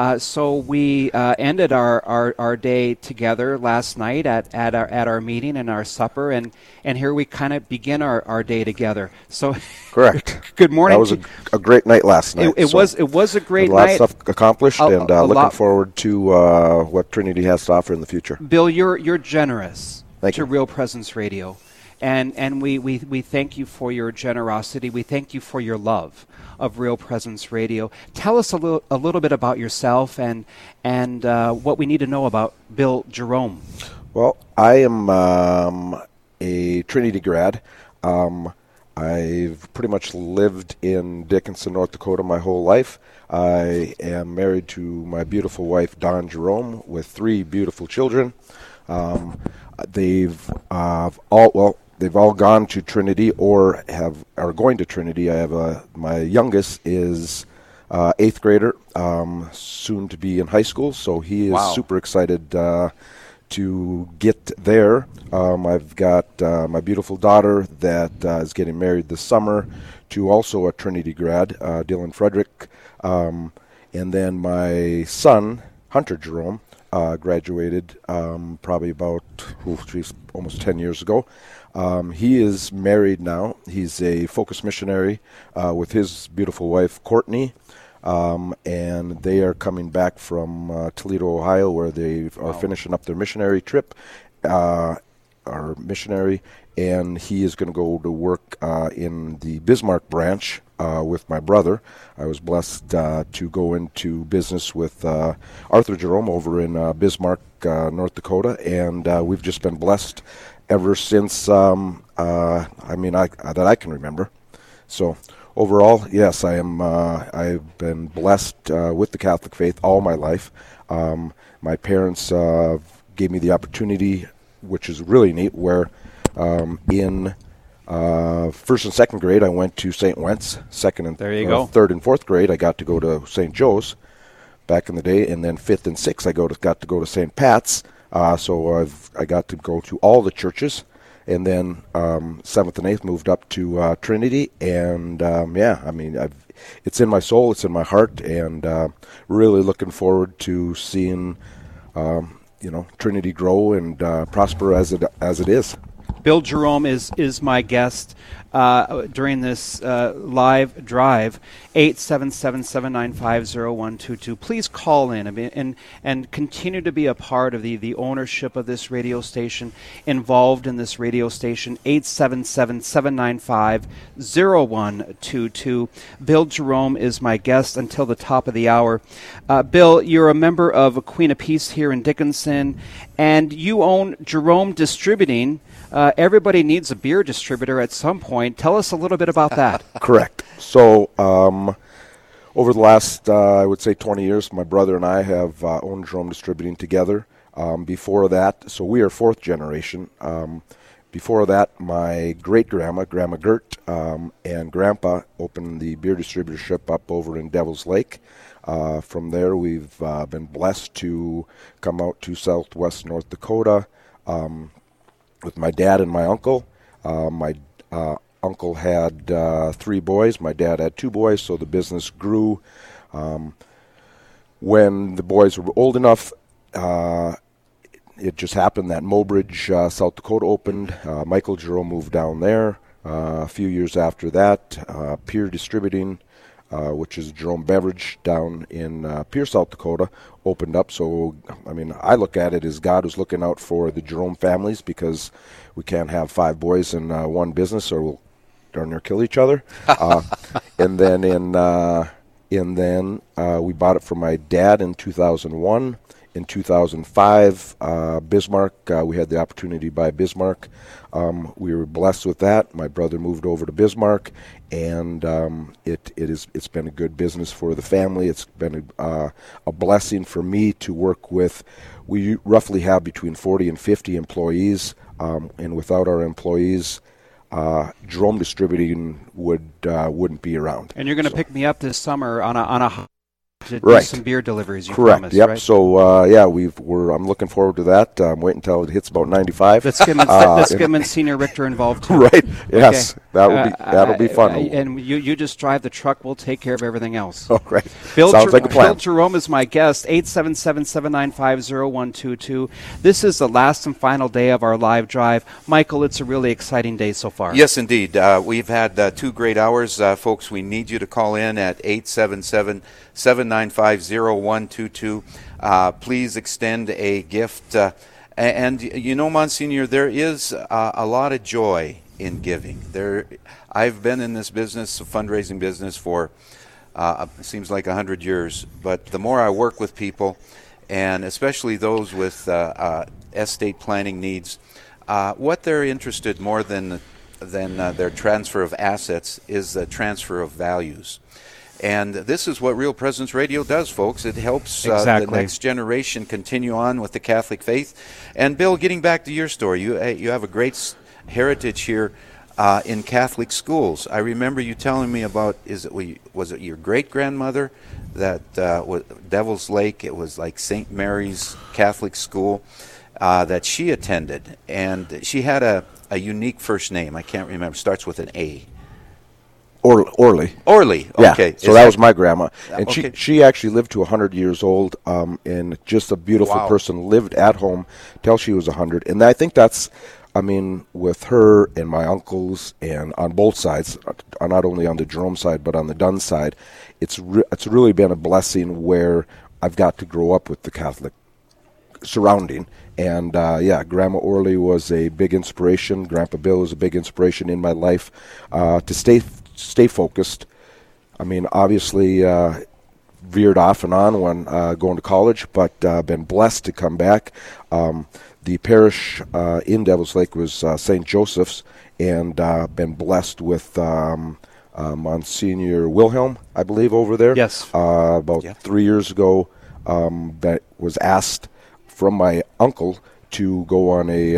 Uh, so we uh, ended our, our, our day together last night at, at, our, at our meeting and our supper, and, and here we kind of begin our, our day together. So, *laughs* Correct. good morning. That was a, a great night last night. it, it so was it was a great a lot night. of stuff accomplished, A- and uh, looking forward to uh, what Trinity has to offer in the future. Bill, you're you're generous Thank to you. Real Presence Radio, and and we, we we thank you for your generosity. We thank you for your love of Real Presence Radio. Tell us a little a little bit about yourself and and uh, what we need to know about Bill Jerome. Well, I am um, a Trinity grad. Um, I've pretty much lived in Dickinson, North Dakota my whole life. I am married to my beautiful wife, Dawn Jerome, with three beautiful children. Um, they've uh, all well, they've all gone to Trinity or have are going to Trinity. I have a my youngest is uh, eighth grader, um, soon to be in high school, so he is Wow. super excited uh, to get there. Um, I've got uh, my beautiful daughter that uh, is getting married this summer to also a Trinity grad, uh, Dylan Frederick, um, and then my son Hunter Jerome uh, graduated um, probably about oh, geez, almost ten years ago. Um, he is married now. He's a focus missionary uh, with his beautiful wife Courtney um, and they are coming back from uh, Toledo, Ohio, where they are finishing up their missionary trip. Uh, our missionary, and he is going to go to work uh, in the Bismarck branch uh, with my brother. I was blessed uh, to go into business with uh, Arthur Jerome over in uh, Bismarck, uh, North Dakota, and uh, we've just been blessed ever since. Um, uh, I mean, I, that I can remember. So overall, yes, I am. Uh, I've been blessed uh, with the Catholic faith all my life. Um, my parents uh, gave me the opportunity, which is really neat, where um, in uh, first and second grade I went to St. Wentz. Second and There you uh, go. third and fourth grade I got to go to St. Joe's back in the day, and then fifth and sixth I go to got to go to St. Pat's. Uh, so I've I got to go to all the churches, and then um, seventh and eighth moved up to uh, Trinity, and um, yeah, I mean I've, it's in my soul, it's in my heart, and uh, really looking forward to seeing um, you know Trinity grow and uh, prosper as it as it is. Bill Jerome is is my guest uh, during this uh, live drive. 877-795-0122. Please call in and and continue to be a part of the the ownership of this radio station, involved in this radio station. 877-795-0122. Bill Jerome is my guest until the top of the hour. Uh, Bill, you're a member of Queen of Peace here in Dickinson, and you own Jerome Distributing. Uh, everybody needs a beer distributor at some point. Tell us a little bit about that. *laughs* Correct. So, um, over the last, uh, I would say, 20 years, my brother and I have uh, owned Jerome Distributing together. Um, before that, so we are fourth generation. Um, before that, my great grandma, Grandma Gert, um, and Grandpa opened the beer distributorship up over in Devil's Lake. Uh, from there, we've uh, been blessed to come out to southwest North Dakota um, with my dad and my uncle. Uh, my uh, uncle had uh, three boys. My dad had two boys, so the business grew. Um, when the boys were old enough, uh, it just happened that Mobridge, uh, South Dakota opened. Uh, Michael Jerome moved down there. A few years after that, Pierre Distributing, uh, which is Jerome Beverage down in uh, Pierre, South Dakota, opened up. So, I mean, I look at it as God was looking out for the Jerome families because we can't have five boys in uh, one business or we'll darn near kill each other. *laughs* Uh, and then in uh, and then uh, we bought it from my dad in 2001. In 2005, uh, Bismarck, uh, we had the opportunity to buy Bismarck. Um, we were blessed with that. My brother moved over to Bismarck, and um, it, it is, it's been a good business for the family. It's been a, uh, a blessing for me to work with. We roughly have between 40 and 50 employees, um, and without our employees, uh, Jerome Distributing would uh, wouldn't be around. And you're going to pick me up this summer on a on a to do Right. some beer deliveries. You Correct. promised, yep. right? So uh, yeah, we've we're I'm looking forward to that. I'm waiting until it hits about 95. Let's get, Uh, Senior Richter involved too. *laughs* Right. Yes. That'll be- Uh, that'll be uh, fun. uh, and you you just drive the truck. We'll take care of everything else. *laughs* Oh, great. Bill, Sounds Jer- like a plan. Bill Jerome is my guest. 877-795-0122. This is the last and final day of our live drive. Michael, it's a really exciting day so far. Yes, indeed. Uh, we've had uh, two great hours. Uh, folks, we need you to call in at 877 795 0122. Uh, Please extend a gift. Uh, and, you know, Monsignor, there is uh, a lot of joy in giving. There, I've been in this business, a fundraising business, for uh, it seems like 100 years. But the more I work with people, and especially those with uh, uh, estate planning needs, uh, what they're interested more than than uh, their transfer of assets is the transfer of values. And this is what Real Presence Radio does, folks. It helps uh, the next generation continue on with the Catholic faith. And Bill, getting back to your story, you you have a great heritage here uh, in Catholic schools. I remember you telling me about is it we- was it your great grandmother that uh, was Devil's Lake? It was like St. Mary's Catholic school uh, that she attended, and she had a, a unique first name. I can't remember. Starts with an A. Or, Orly. Orly. Yeah. Okay. So Is that was my grandma, and Okay. she she actually lived to 100 years old, um, and just a beautiful Wow. person. Lived at home till she was 100, and I think that's, I mean, with her and my uncles, and on both sides, uh, not only on the Jerome side but on the Dunn side, it's re- it's really been a blessing where I've got to grow up with the Catholic surrounding. And uh, yeah, Grandma Orley was a big inspiration. Grandpa Bill was a big inspiration in my life uh, to stay stay focused. I mean, obviously, uh, veered off and on when uh, going to college, but uh, been blessed to come back. Um, the parish uh, in Devils Lake was uh, St. Joseph's, and uh, been blessed with um, uh, Monsignor Wilhelm, I believe, over there. Yes. about three years ago, um, that was asked from my uncle to go on a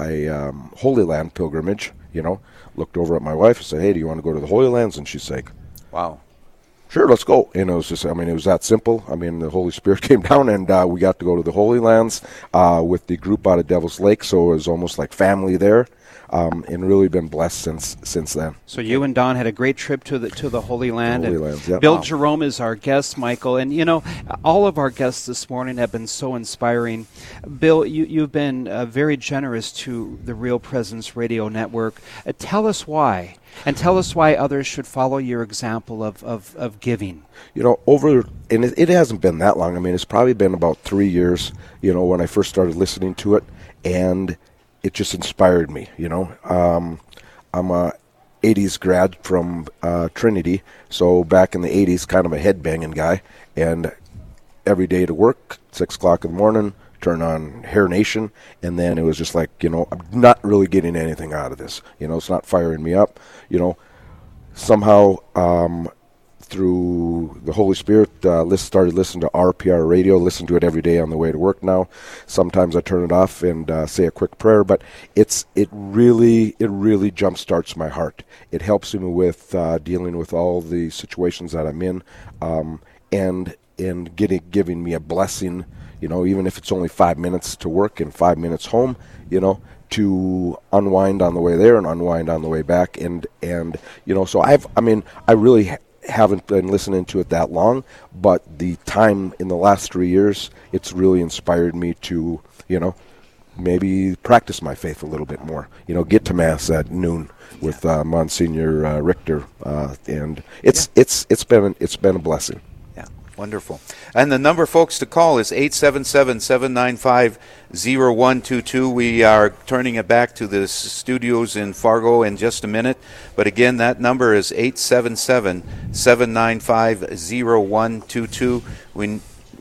a um, Holy Land pilgrimage. You know, looked over at my wife and said, "Hey, do you want to go to the Holy Lands?" And she's like, Wow. Sure, let's go. And it was just, I mean, it was that simple. I mean, the Holy Spirit *laughs* came down and uh, we got to go to the Holy Lands uh, with the group out of Devil's Lake. So it was almost like family there. Um, and really been blessed since since then. So you and Dawn had a great trip to the to the Holy Land. Holy and Lands, yep. Bill Wow. Jerome is our guest, Michael, and you know all of our guests this morning have been so inspiring. Bill, you you've been uh, very generous to the Real Presence Radio Network. Uh, tell us why, and tell us why others should follow your example of of, of giving. you know, over, and it, it hasn't been that long. I mean, it's probably been about three years, you know, when I first started listening to it, and it just inspired me, you know. Um, I'm a 80s grad from uh, Trinity, so back in the 80s, kind of a headbanging guy, and every day to work, 6 o'clock in the morning, turn on Hair Nation, and then it was just like, you know, I'm not really getting anything out of this. You know, it's not firing me up, you know somehow um, through the Holy Spirit, uh, list, started listening to RPR radio. Listen to it every day on the way to work now. Sometimes I turn it off and uh, say a quick prayer, but it's it really it really jump starts my heart. It helps me with uh, dealing with all the situations that I'm in, um, and and getting giving me a blessing. You know, even if it's only five minutes to work and five minutes home. You know, to unwind on the way there and unwind on the way back and and you know so i've i mean i really ha- haven't been listening to it that long but the time in the last three years it's really inspired me to you know maybe practice my faith a little bit more you know get to mass at noon with uh, monsignor uh, richter uh, and it's it's it's been it's been a blessing Yeah, wonderful. And the number, folks, to call is 877 795 0122. We are turning it back to the studios in Fargo in just a minute. But again, that number is 877 795 0122.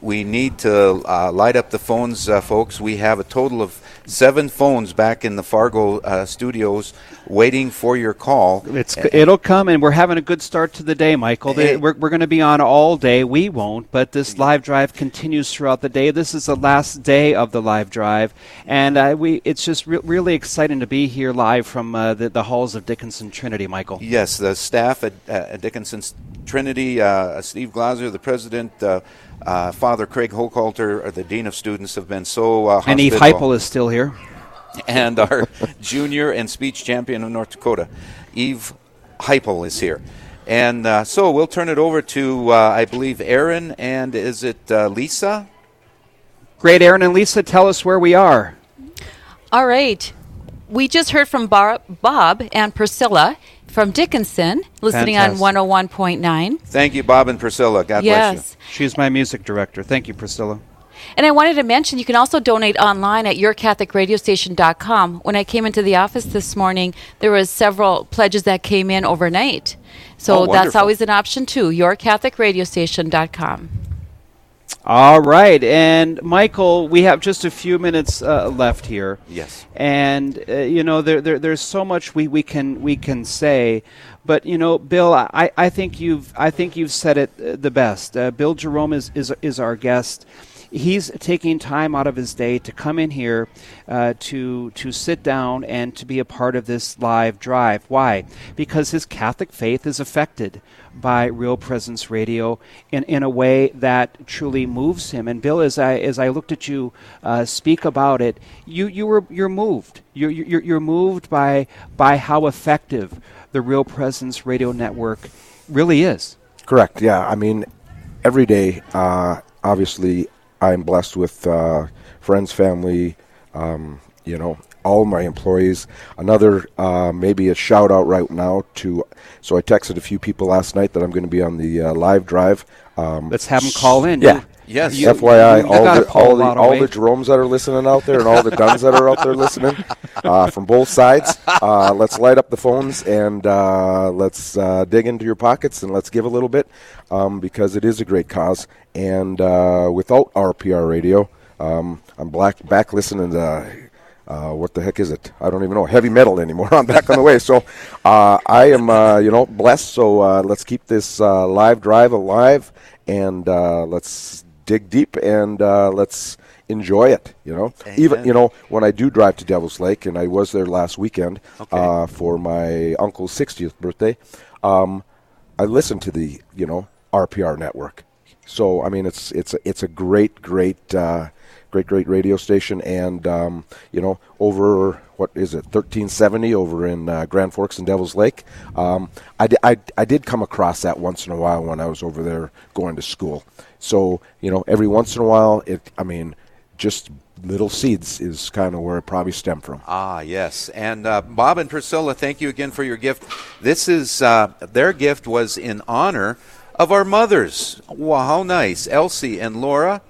We need to uh, light up the phones, uh, folks. We have a total of seven phones back in the Fargo uh, studios waiting for your call. It's it'll come, and we're having a good start to the day, Michael. They- Hey. we're we're going to be on all day. We won't, but this live drive continues throughout the day. This is the last day of the live drive, and uh, we it's just re- really exciting to be here live from uh, the, the halls of Dickinson Trinity, Michael. Yes, the staff at, at Dickinson's Trinity, uh, Steve Glaser, the president, uh, Father Craig Hochhalter, uh, the dean of students, have been so uh, And Eve hospitable. Heipel is still here. and our *laughs* junior and speech champion of North Dakota, Eve Heipel, is here. And uh, so we'll turn it over to, uh, I believe, Aaron and is it uh, Lisa? Great, Aaron and Lisa, tell us where we are. All right. We just heard from Bar- Bob and Priscilla from Dickinson, listening Fantastic. on 101.9. Thank you, Bob and Priscilla. God bless Yes. you. She's my music director. Thank you, Priscilla. And I wanted to mention you can also donate online at yourcatholicradiostation.com. When I came into the office this morning, there was several pledges that came in overnight. So Oh, that's always an option too. yourcatholicradiostation.com. All right, and Michael, we have just a few minutes uh, left here. Yes. and uh, you know there, there there's so much we, we can we can say, but you know, Bill, I, I think you've I think you've said it uh, the best. Uh, Bill Jerome is, is is our guest. He's taking time out of his day to come in here uh, to to sit down and to be a part of this live drive. Why? Because his Catholic faith is affected by Real Presence Radio in, in a way that truly moves him. And Bill, as I as I looked at you uh, speak about it, you you were you're moved. You're, you're you're moved by by how effective the Real Presence Radio Network really is. Correct. Yeah. I mean, every day, uh, obviously, I'm blessed with uh, friends, family, um, you know, all my employees. Another, uh, maybe a shout out right now to. So I texted a few people last night that I'm going to be on the uh, live drive. Um, Let's have them call in. Yeah. Yes. You- FYI, you all the all the all the Jeromes that are listening out there, and all the *laughs* Duns that are out there listening, uh, from both sides. Uh, let's light up the phones and uh, let's uh, dig into your pockets and let's give a little bit um, because it is a great cause. And uh, without RPR radio, um, I'm black back listening to. Uh, what the heck is it? I don't even know. Heavy metal anymore. *laughs* I'm back on the way. So uh, I am, uh, you know, blessed. So uh, let's keep this uh, live drive alive and uh, let's dig deep and uh, let's enjoy it. You know, even you know when I do drive to Devil's Lake, and I was there last weekend uh, for my uncle's 60th birthday. Um, I listen to the you know RPR network. So I mean, it's it's a, it's a great great uh, great great radio station, and um, you know over what is it 1370 over in uh, Grand Forks and Devil's Lake. Um, I, di- I I did come across that once in a while when I was over there going to school. So you know every once in a while, it I mean just little seeds is kind of where it probably stemmed from. Ah, yes. And uh, Bob and Priscilla, thank you again for your gift. This is uh, their gift was in honor of our mothers. Wow, how nice. Elsie and Laura,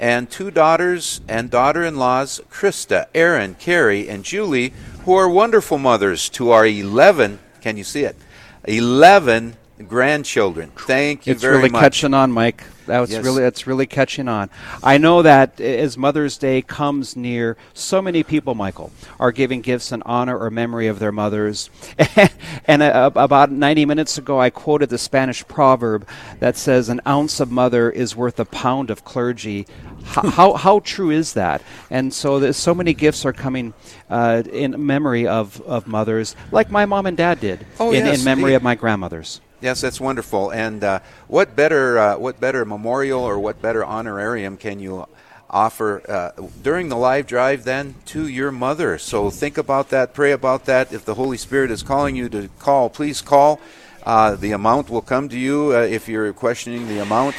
and two daughters and daughter in laws, Krista, Erin, Carrie, and Julie, who are wonderful mothers to our 11, can you see it? 11 grandchildren. Thank you it's very really much. catching on, Mike. That's Yes. really that's really catching on. I know that as Mother's Day comes near, so many people, Michael, are giving gifts in honor or memory of their mothers. *laughs* and uh, about 90 minutes ago, I quoted the Spanish proverb that says, "An ounce of mother is worth a pound of clergy." How, how how true is that? And so so many gifts are coming uh, in memory of, of mothers, like my mom and dad did, Oh, in, yes, in memory indeed. of my grandmothers. Yes, that's wonderful. And uh, what better uh, what better memorial or what better honorarium can you offer uh, during the live drive then to your mother? So think about that, pray about that. If the Holy Spirit is calling you to call, please call. Uh, the amount will come to you uh, if you're questioning the amount.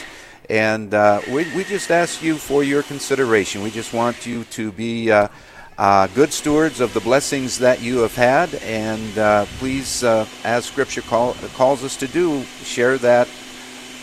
And uh, we, we just ask you for your consideration. We just want you to be uh, uh, good stewards of the blessings that you have had. And uh, please, uh, as Scripture call, calls us to do, share that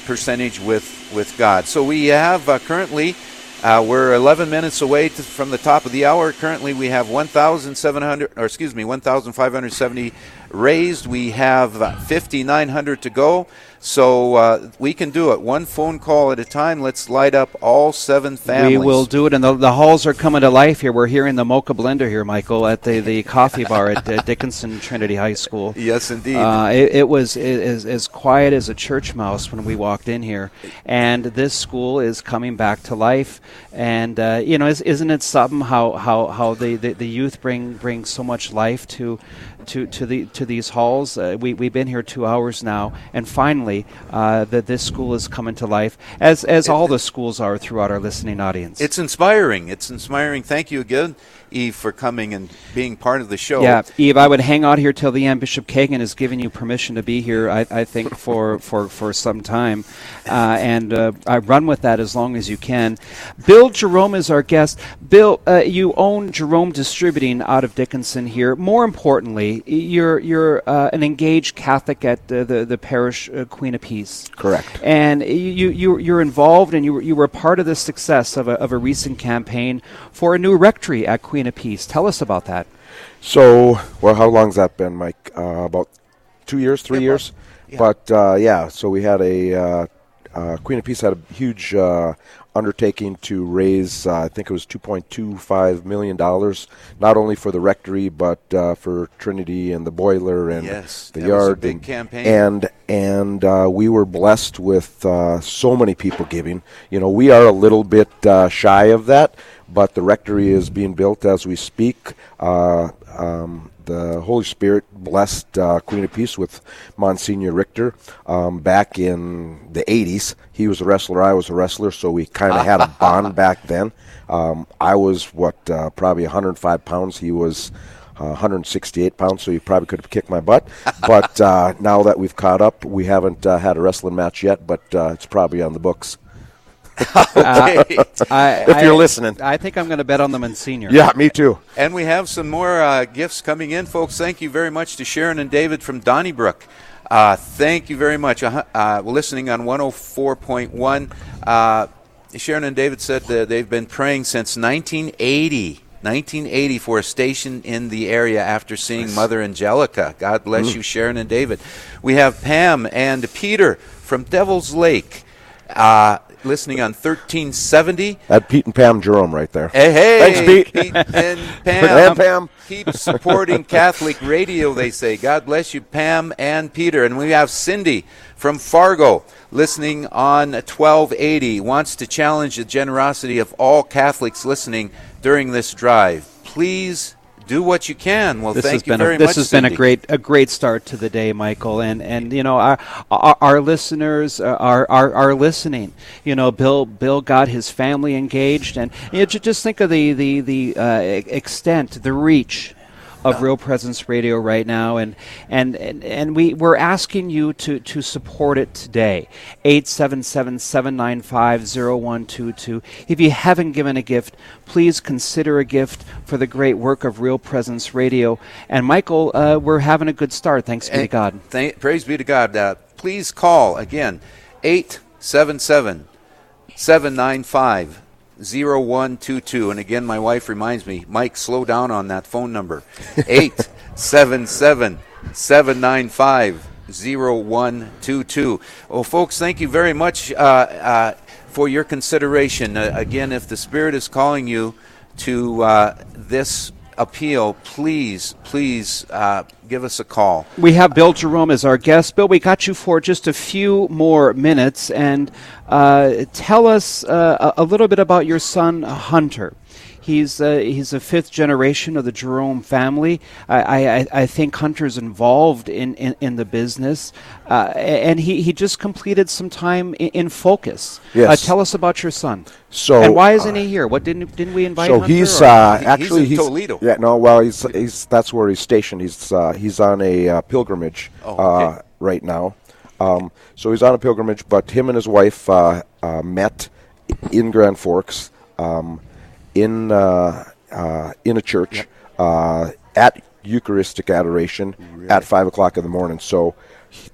percentage with, with God. So we have uh, currently, we're 11 minutes away to, from the top of the hour. Currently, we have 1,700, or excuse me, 1,570 raised. We have uh, 5,900 to go. So uh, we can do it one phone call at a time. Let's light up all seven families. We will do it, and the, the halls are coming to life here. We're hearing the mocha blender here, Michael, at the, the coffee bar at Dickinson Trinity High School. *laughs* Yes, indeed. Uh, it, it was as, as quiet as a church mouse when we walked in here, and this school is coming back to life. And uh, you know, is, isn't it something how how, how the, the, the youth bring bring so much life to to, to the to these halls? Uh, we we've been here two hours now, and finally, uh, that this school is coming to life, as as all the schools are throughout our listening audience. It's inspiring. It's inspiring. Thank you again, Eve, for coming and being part of the show. Yeah, Eve, I would hang out here till the end. Bishop Kagan has given you permission to be here, I, I think, for, *laughs* for, for some time. Uh, and uh, I run with that as long as you can. Bill Jerome is our guest. Bill, uh, you own Jerome Distributing out of Dickinson here. More importantly, you're, you're uh, an engaged Catholic at uh, the, the parish uh, Queen of Peace. Correct. And you, you, you're involved and you were, you were part of the success of a, of a recent campaign for a new rectory at Queen of Peace. Tell us about that. So, well, how long's that been, Mike? Uh, about two years, three years. But uh, yeah, so we had a uh, Queen of Peace had a huge uh, undertaking to raise. Uh, I think it was two point two five million dollars, not only for the rectory but uh, for Trinity and the boiler and Yes, the that was a yard. big and, campaign. And and uh, we were blessed with uh, so many people giving. You know, we are a little bit uh, shy of that, but the rectory is being built as we speak. Uh, um, the Holy Spirit blessed uh, Queen of Peace with Monsignor Richter um, back in the 80s. He was a wrestler, I was a wrestler, so we kind of had a *laughs* bond back then. Um, I was, what, uh, probably 105 pounds. He was uh, 168 pounds, so he probably could have kicked my butt. *laughs* But uh, now that we've caught up, we haven't uh, had a wrestling match yet, but uh, it's probably on the books. *laughs* Uh, I, if you're I- listening. I think I'm going to bet on the Monsignor. Yeah, me too. And we have some more uh, gifts coming in, folks. Thank you very much to Sharon and David from Donnybrook. Uh, thank you very much. Uh, uh, we're listening on 104.1. Uh, Sharon and David said that they've been praying since 1980. 1980 for a station in the area after seeing Mother Angelica. God bless Mm. you, Sharon and David. We have Pam and Peter from Devil's Lake uh, listening on 1370. That Pete and Pam Jerome right there. Hey, hey, Thanks, Pete. and *laughs* Pam. And Pam. Keep supporting Catholic radio, they say. God bless you, Pam and Peter. And we have Cindy from Fargo listening on 1280. Wants to challenge the generosity of all Catholics listening during this drive. Please do what you can. Well, this thank has you been very a, this much. has been a great a great start to the day, Michael. And and you know our our, our listeners uh, are, are are listening. You know, Bill Bill got his family engaged, and you know, just think of the the the uh, extent, the reach. Of Real Presence Radio right now, and and, and, and we, we're asking you to, to support it today. 877 795 0122. If you haven't given a gift, please consider a gift for the great work of Real Presence Radio. And Michael, uh, we're having a good start, thanks be to God. Thank, praise be to God. Uh, please call again 877 795 0122. And again, my wife reminds me, Mike, slow down on that phone number *laughs* 877 795 0122. Well, folks, thank you very much uh, uh, for your consideration. Uh, again, if the Spirit is calling you to uh, this appeal, please, please uh, give us a call. We have Bill Jerome as our guest. Bill, we got you for just a few more minutes, and uh, tell us uh, a a little bit about your son, Hunter. He's uh, he's a fifth generation of the Jerome family. I, I, I think Hunter's involved in, in, in the business, uh, and he, he just completed some time in, in Focus. Yes. Uh, tell us about your son. So, and why isn't uh, he here? What didn't didn't we invite? So Hunter, he's or- uh, actually in Toledo. Yeah, no, well, he's he's that's where he's stationed. He's uh, he's on a uh, pilgrimage Oh, okay. uh, right now. Um, so he's on a pilgrimage, but him and his wife uh, uh, met in Grand Forks um, in uh, uh, in a church uh, at Eucharistic adoration at five o'clock in the morning. So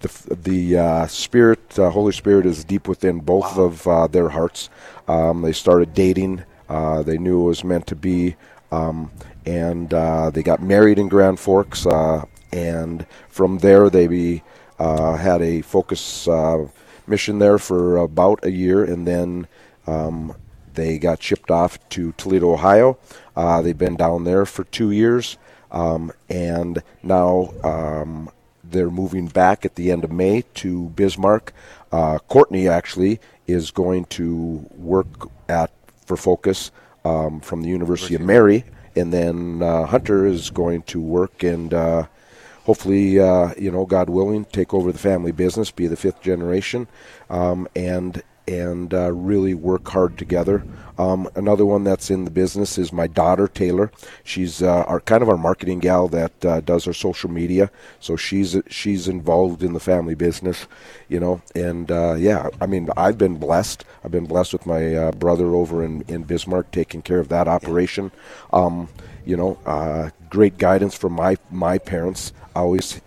the the uh, Spirit, uh, Holy Spirit, is deep within both of uh, their hearts. Um, they started dating. Uh, they knew it was meant to be, um, and uh, they got married in Grand Forks. Uh, and from there, they be, uh, had a focus uh, mission there for about a year, and then um, they got shipped off to Toledo, Ohio. Uh, they've been down there for two years, um, and now um, they're moving back at the end of May to Bismarck. Uh, Courtney actually is going to work at for Focus um, from the University of Mary, and then uh, Hunter is going to work and. Uh, hopefully, uh, you know, God willing, take over the family business, be the fifth generation, um, and and uh, really work hard together. Um, another one that's in the business is my daughter Taylor. She's uh, our kind of our marketing gal that uh, does our social media. So she's she's involved in the family business, you know. And uh, yeah, I mean, I've been blessed. I've been blessed with my uh, brother over in, in Bismarck taking care of that operation. Um, you know, uh, great guidance from my my parents, always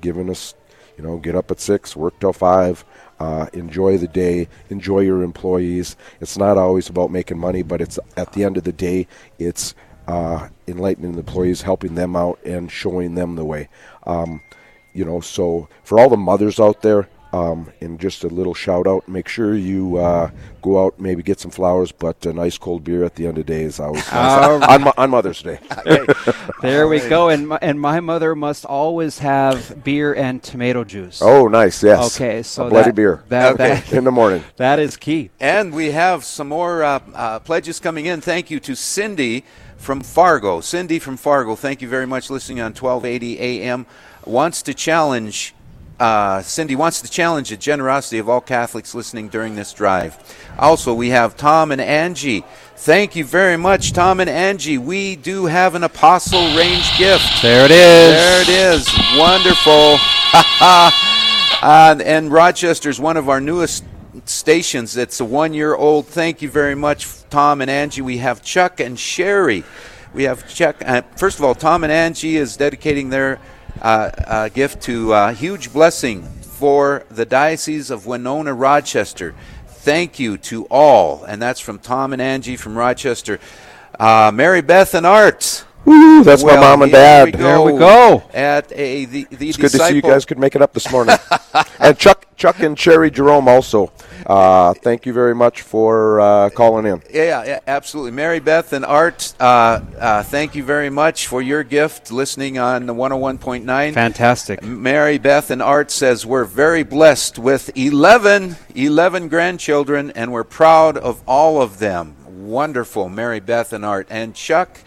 giving us, you know, get up at six, work till five, uh, enjoy the day, enjoy your employees. It's not always about making money, but it's at the end of the day, it's uh, enlightening the employees, helping them out, and showing them the way. Um, you know, so for all the mothers out there, um, and just a little shout out, make sure you uh, go out, maybe get some flowers, but a nice cold beer at the end of the day is *laughs* always nice. on, on Mother's Day. *laughs* There we go. And my, and my mother must always have beer and tomato juice. Oh, nice, yes. Okay, so a bloody that- beer that- Okay. that- in the morning. *laughs* that is key. And we have some more uh, uh, pledges coming in. Thank you to Cindy from Fargo. Cindy from Fargo, thank you very much. Listening on 1280 AM, wants to challenge. Uh, Cindy wants to challenge the generosity of all Catholics listening during this drive. Also, we have Tom and Angie. Thank you very much, Tom and Angie. We do have an apostle range gift. There it is. There it is. Wonderful. uh, *laughs* and is one of our newest stations. It's a one year old. Thank you very much, Tom and Angie. We have Chuck and Sherry. We have Chuck. Uh, first of all, Tom and Angie is dedicating their uh, gift to uh, huge blessing for the Diocese of Winona Rochester. thank you to all. And that's from Tom and Angie from Rochester. Uh, Mary Beth and Art. Woo, that's my mom and dad. we There we go. At a the, the It's good to see you guys could make it up this morning. *laughs* and Chuck, Chuck and Sherry Jerome also. Uh, thank you very much for uh, calling in. Yeah, yeah, absolutely. Mary Beth and Art, uh, uh, thank you very much for your gift listening on the 101.9. Fantastic. Mary Beth and Art says, We're very blessed with 11, 11 grandchildren, and we're proud of all of them. Wonderful, Mary Beth and Art. And Chuck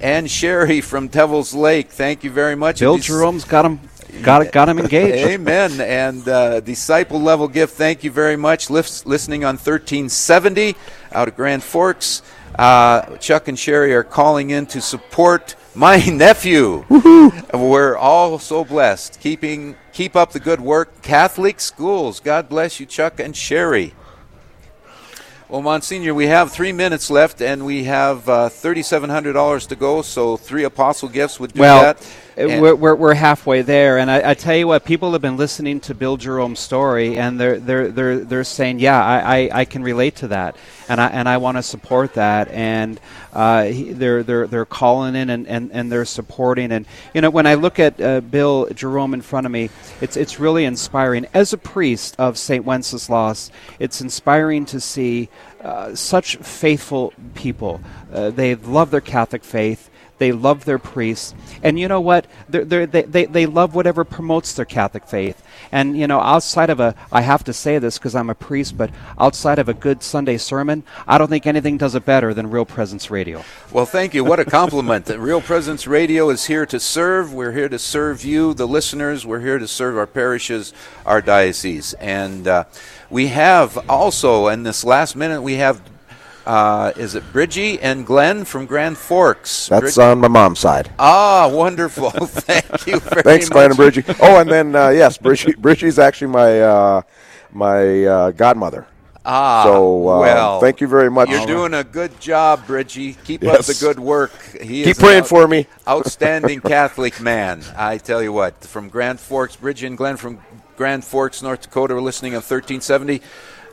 and Sherry from Devil's Lake, thank you very much. Bill Jerome's got him, got got him engaged. Amen. And uh, disciple level gift, thank you very much. Lis- listening on 1370 out of Grand Forks. Uh, Chuck and Sherry are calling in to support my *laughs* nephew. We're all so blessed. Keeping keep up the good work. Catholic schools. God bless you, Chuck and Sherry. Well, Monsignor, we have three minutes left, and we have uh, thirty-seven hundred dollars to go. So three apostle gifts would do well, that. uh, we're, we're, we're halfway there, and I, I tell you what, people have been listening to Bill Jerome's story, and they're they're they're they're saying, yeah, I, I, I can relate to that, and I and I want to support that, and uh, he, they're they're they're calling in and, and, and they're supporting, and you know when I look at uh, Bill Jerome in front of me, it's it's really inspiring. As a priest of Saint Wenceslas, it's inspiring to see uh, such faithful people. Uh, they love their Catholic faith. They love their priests. And you know what? They're, they're, they they, they love whatever promotes their Catholic faith. And, you know, outside of a, I have to say this because I'm a priest, but outside of a good Sunday sermon, I don't think anything does it better than Real Presence Radio. Well, thank you. What a compliment. *laughs* Real Presence Radio is here to serve. We're here to serve you, the listeners. We're here to serve our parishes, our diocese. And uh, we have also, in this last minute, we have, uh, is it Bridgie and Glenn from Grand Forks? That's Brid- on my mom's side. Ah, wonderful. *laughs* thank you *laughs* very Thanks, much. Glenn and Bridgie. Oh, and then uh, yes, Bridgie, *laughs* Bridgie's actually my uh, my uh, godmother. Ah, so uh, well, thank you very much. You're doing a good job, Bridgie. Keep up the good work. He Keep praying an for me. Outstanding Catholic man. I tell you what, from Grand Forks, Bridgie and Glenn from Grand Forks, North Dakota, are listening on 1370.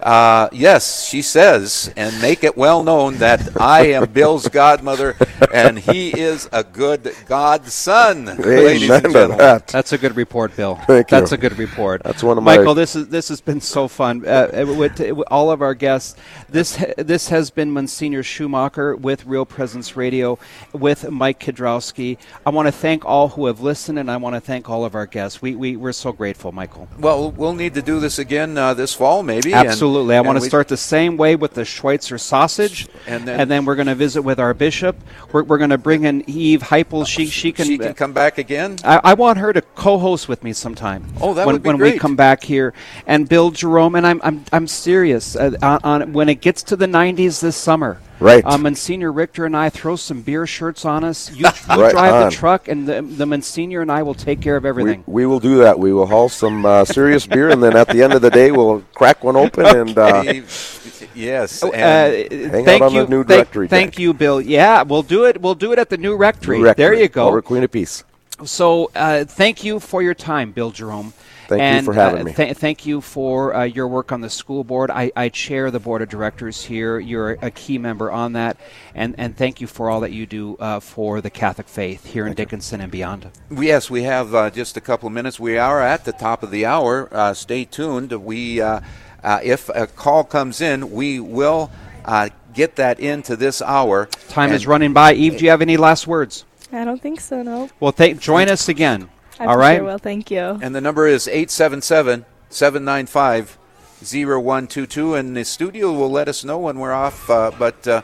Uh, yes, she says, and make it well known that I am Bill's godmother, and he is a good godson, ladies and Amen to that. That's a good report, Bill. Thank you. That's a good report. That's one of my- Michael. This is this has been so fun uh, with, with all of our guests. This this has been Monsignor Schumacher with Real Presence Radio with Mike Kidrowski. I want to thank all who have listened, and I want to thank all of our guests. We we we're so grateful, Michael. Well, we'll need to do this again uh, this fall, maybe. and- Absolutely. I and want to we- start the same way with the Schweitzer sausage, And then- we're going to visit with our bishop. We're, we're going to bring in Eve Heipel. She she can She can come back again. I, I want her to co-host with me sometime. Oh, that when, would be when we come back here and Bill Jerome. And I'm I'm I'm serious. Uh, on, on when it gets to the 90s this summer. Right. Um, Monsignor Richter and I throw some beer shirts on us. You, *laughs* you Right drive on. the truck, and the, the Monsignor and I will take care of everything. we will do that. We will haul some uh, serious beer, and then at the end of the day, we'll crack one open and uh, Okay. *laughs* yes. Uh, hang thank out on you, the new thank, directory. thank you, Bill. Yeah, we'll do it. We'll do it at the new rectory. New rectory, There you go. Over Queen of Peace. So, uh, thank you for your time, Bill Jerome. Thank you and, for having uh, me. th- thank you for uh, your work on the school board. I, I chair the board of directors here. You're a key member on that, and and thank you for all that you do uh, for the Catholic faith here in Dickinson and beyond. Yes, we have uh, just a couple of minutes. We are at the top of the hour. Uh, stay tuned. We, uh, uh, if a call comes in, we will uh, get that into this hour. Time is running by. Eve, do you have any last words? I don't think so. No. Well, th- join us again. All. Sure will. Thank you. And the number is 877 795 0122. And the studio will let us know when we're off. Uh, but uh,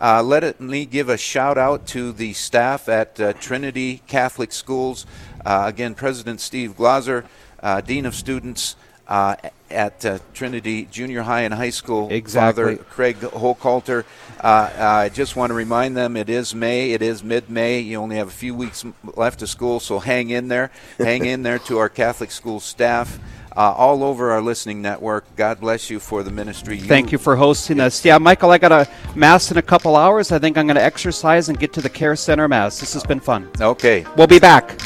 uh, let it, me give a shout out to the staff at uh, Trinity Catholic Schools. Uh, again, President Steve Glauser, uh, Dean of Students. Uh, at uh, Trinity Junior High and High School, Exactly. Father Craig Hochhalter. Uh, uh, I just want to remind them it is May, it is mid May. You only have a few weeks left of school, so hang in there. *laughs* hang in there to our Catholic school staff. Uh, all over our listening network. God bless you for the ministry. Thank you for hosting us. Yeah, Michael, I got a mass in a couple hours. I think I'm going to exercise and get to the care center mass. This has been fun. Okay. We'll be back.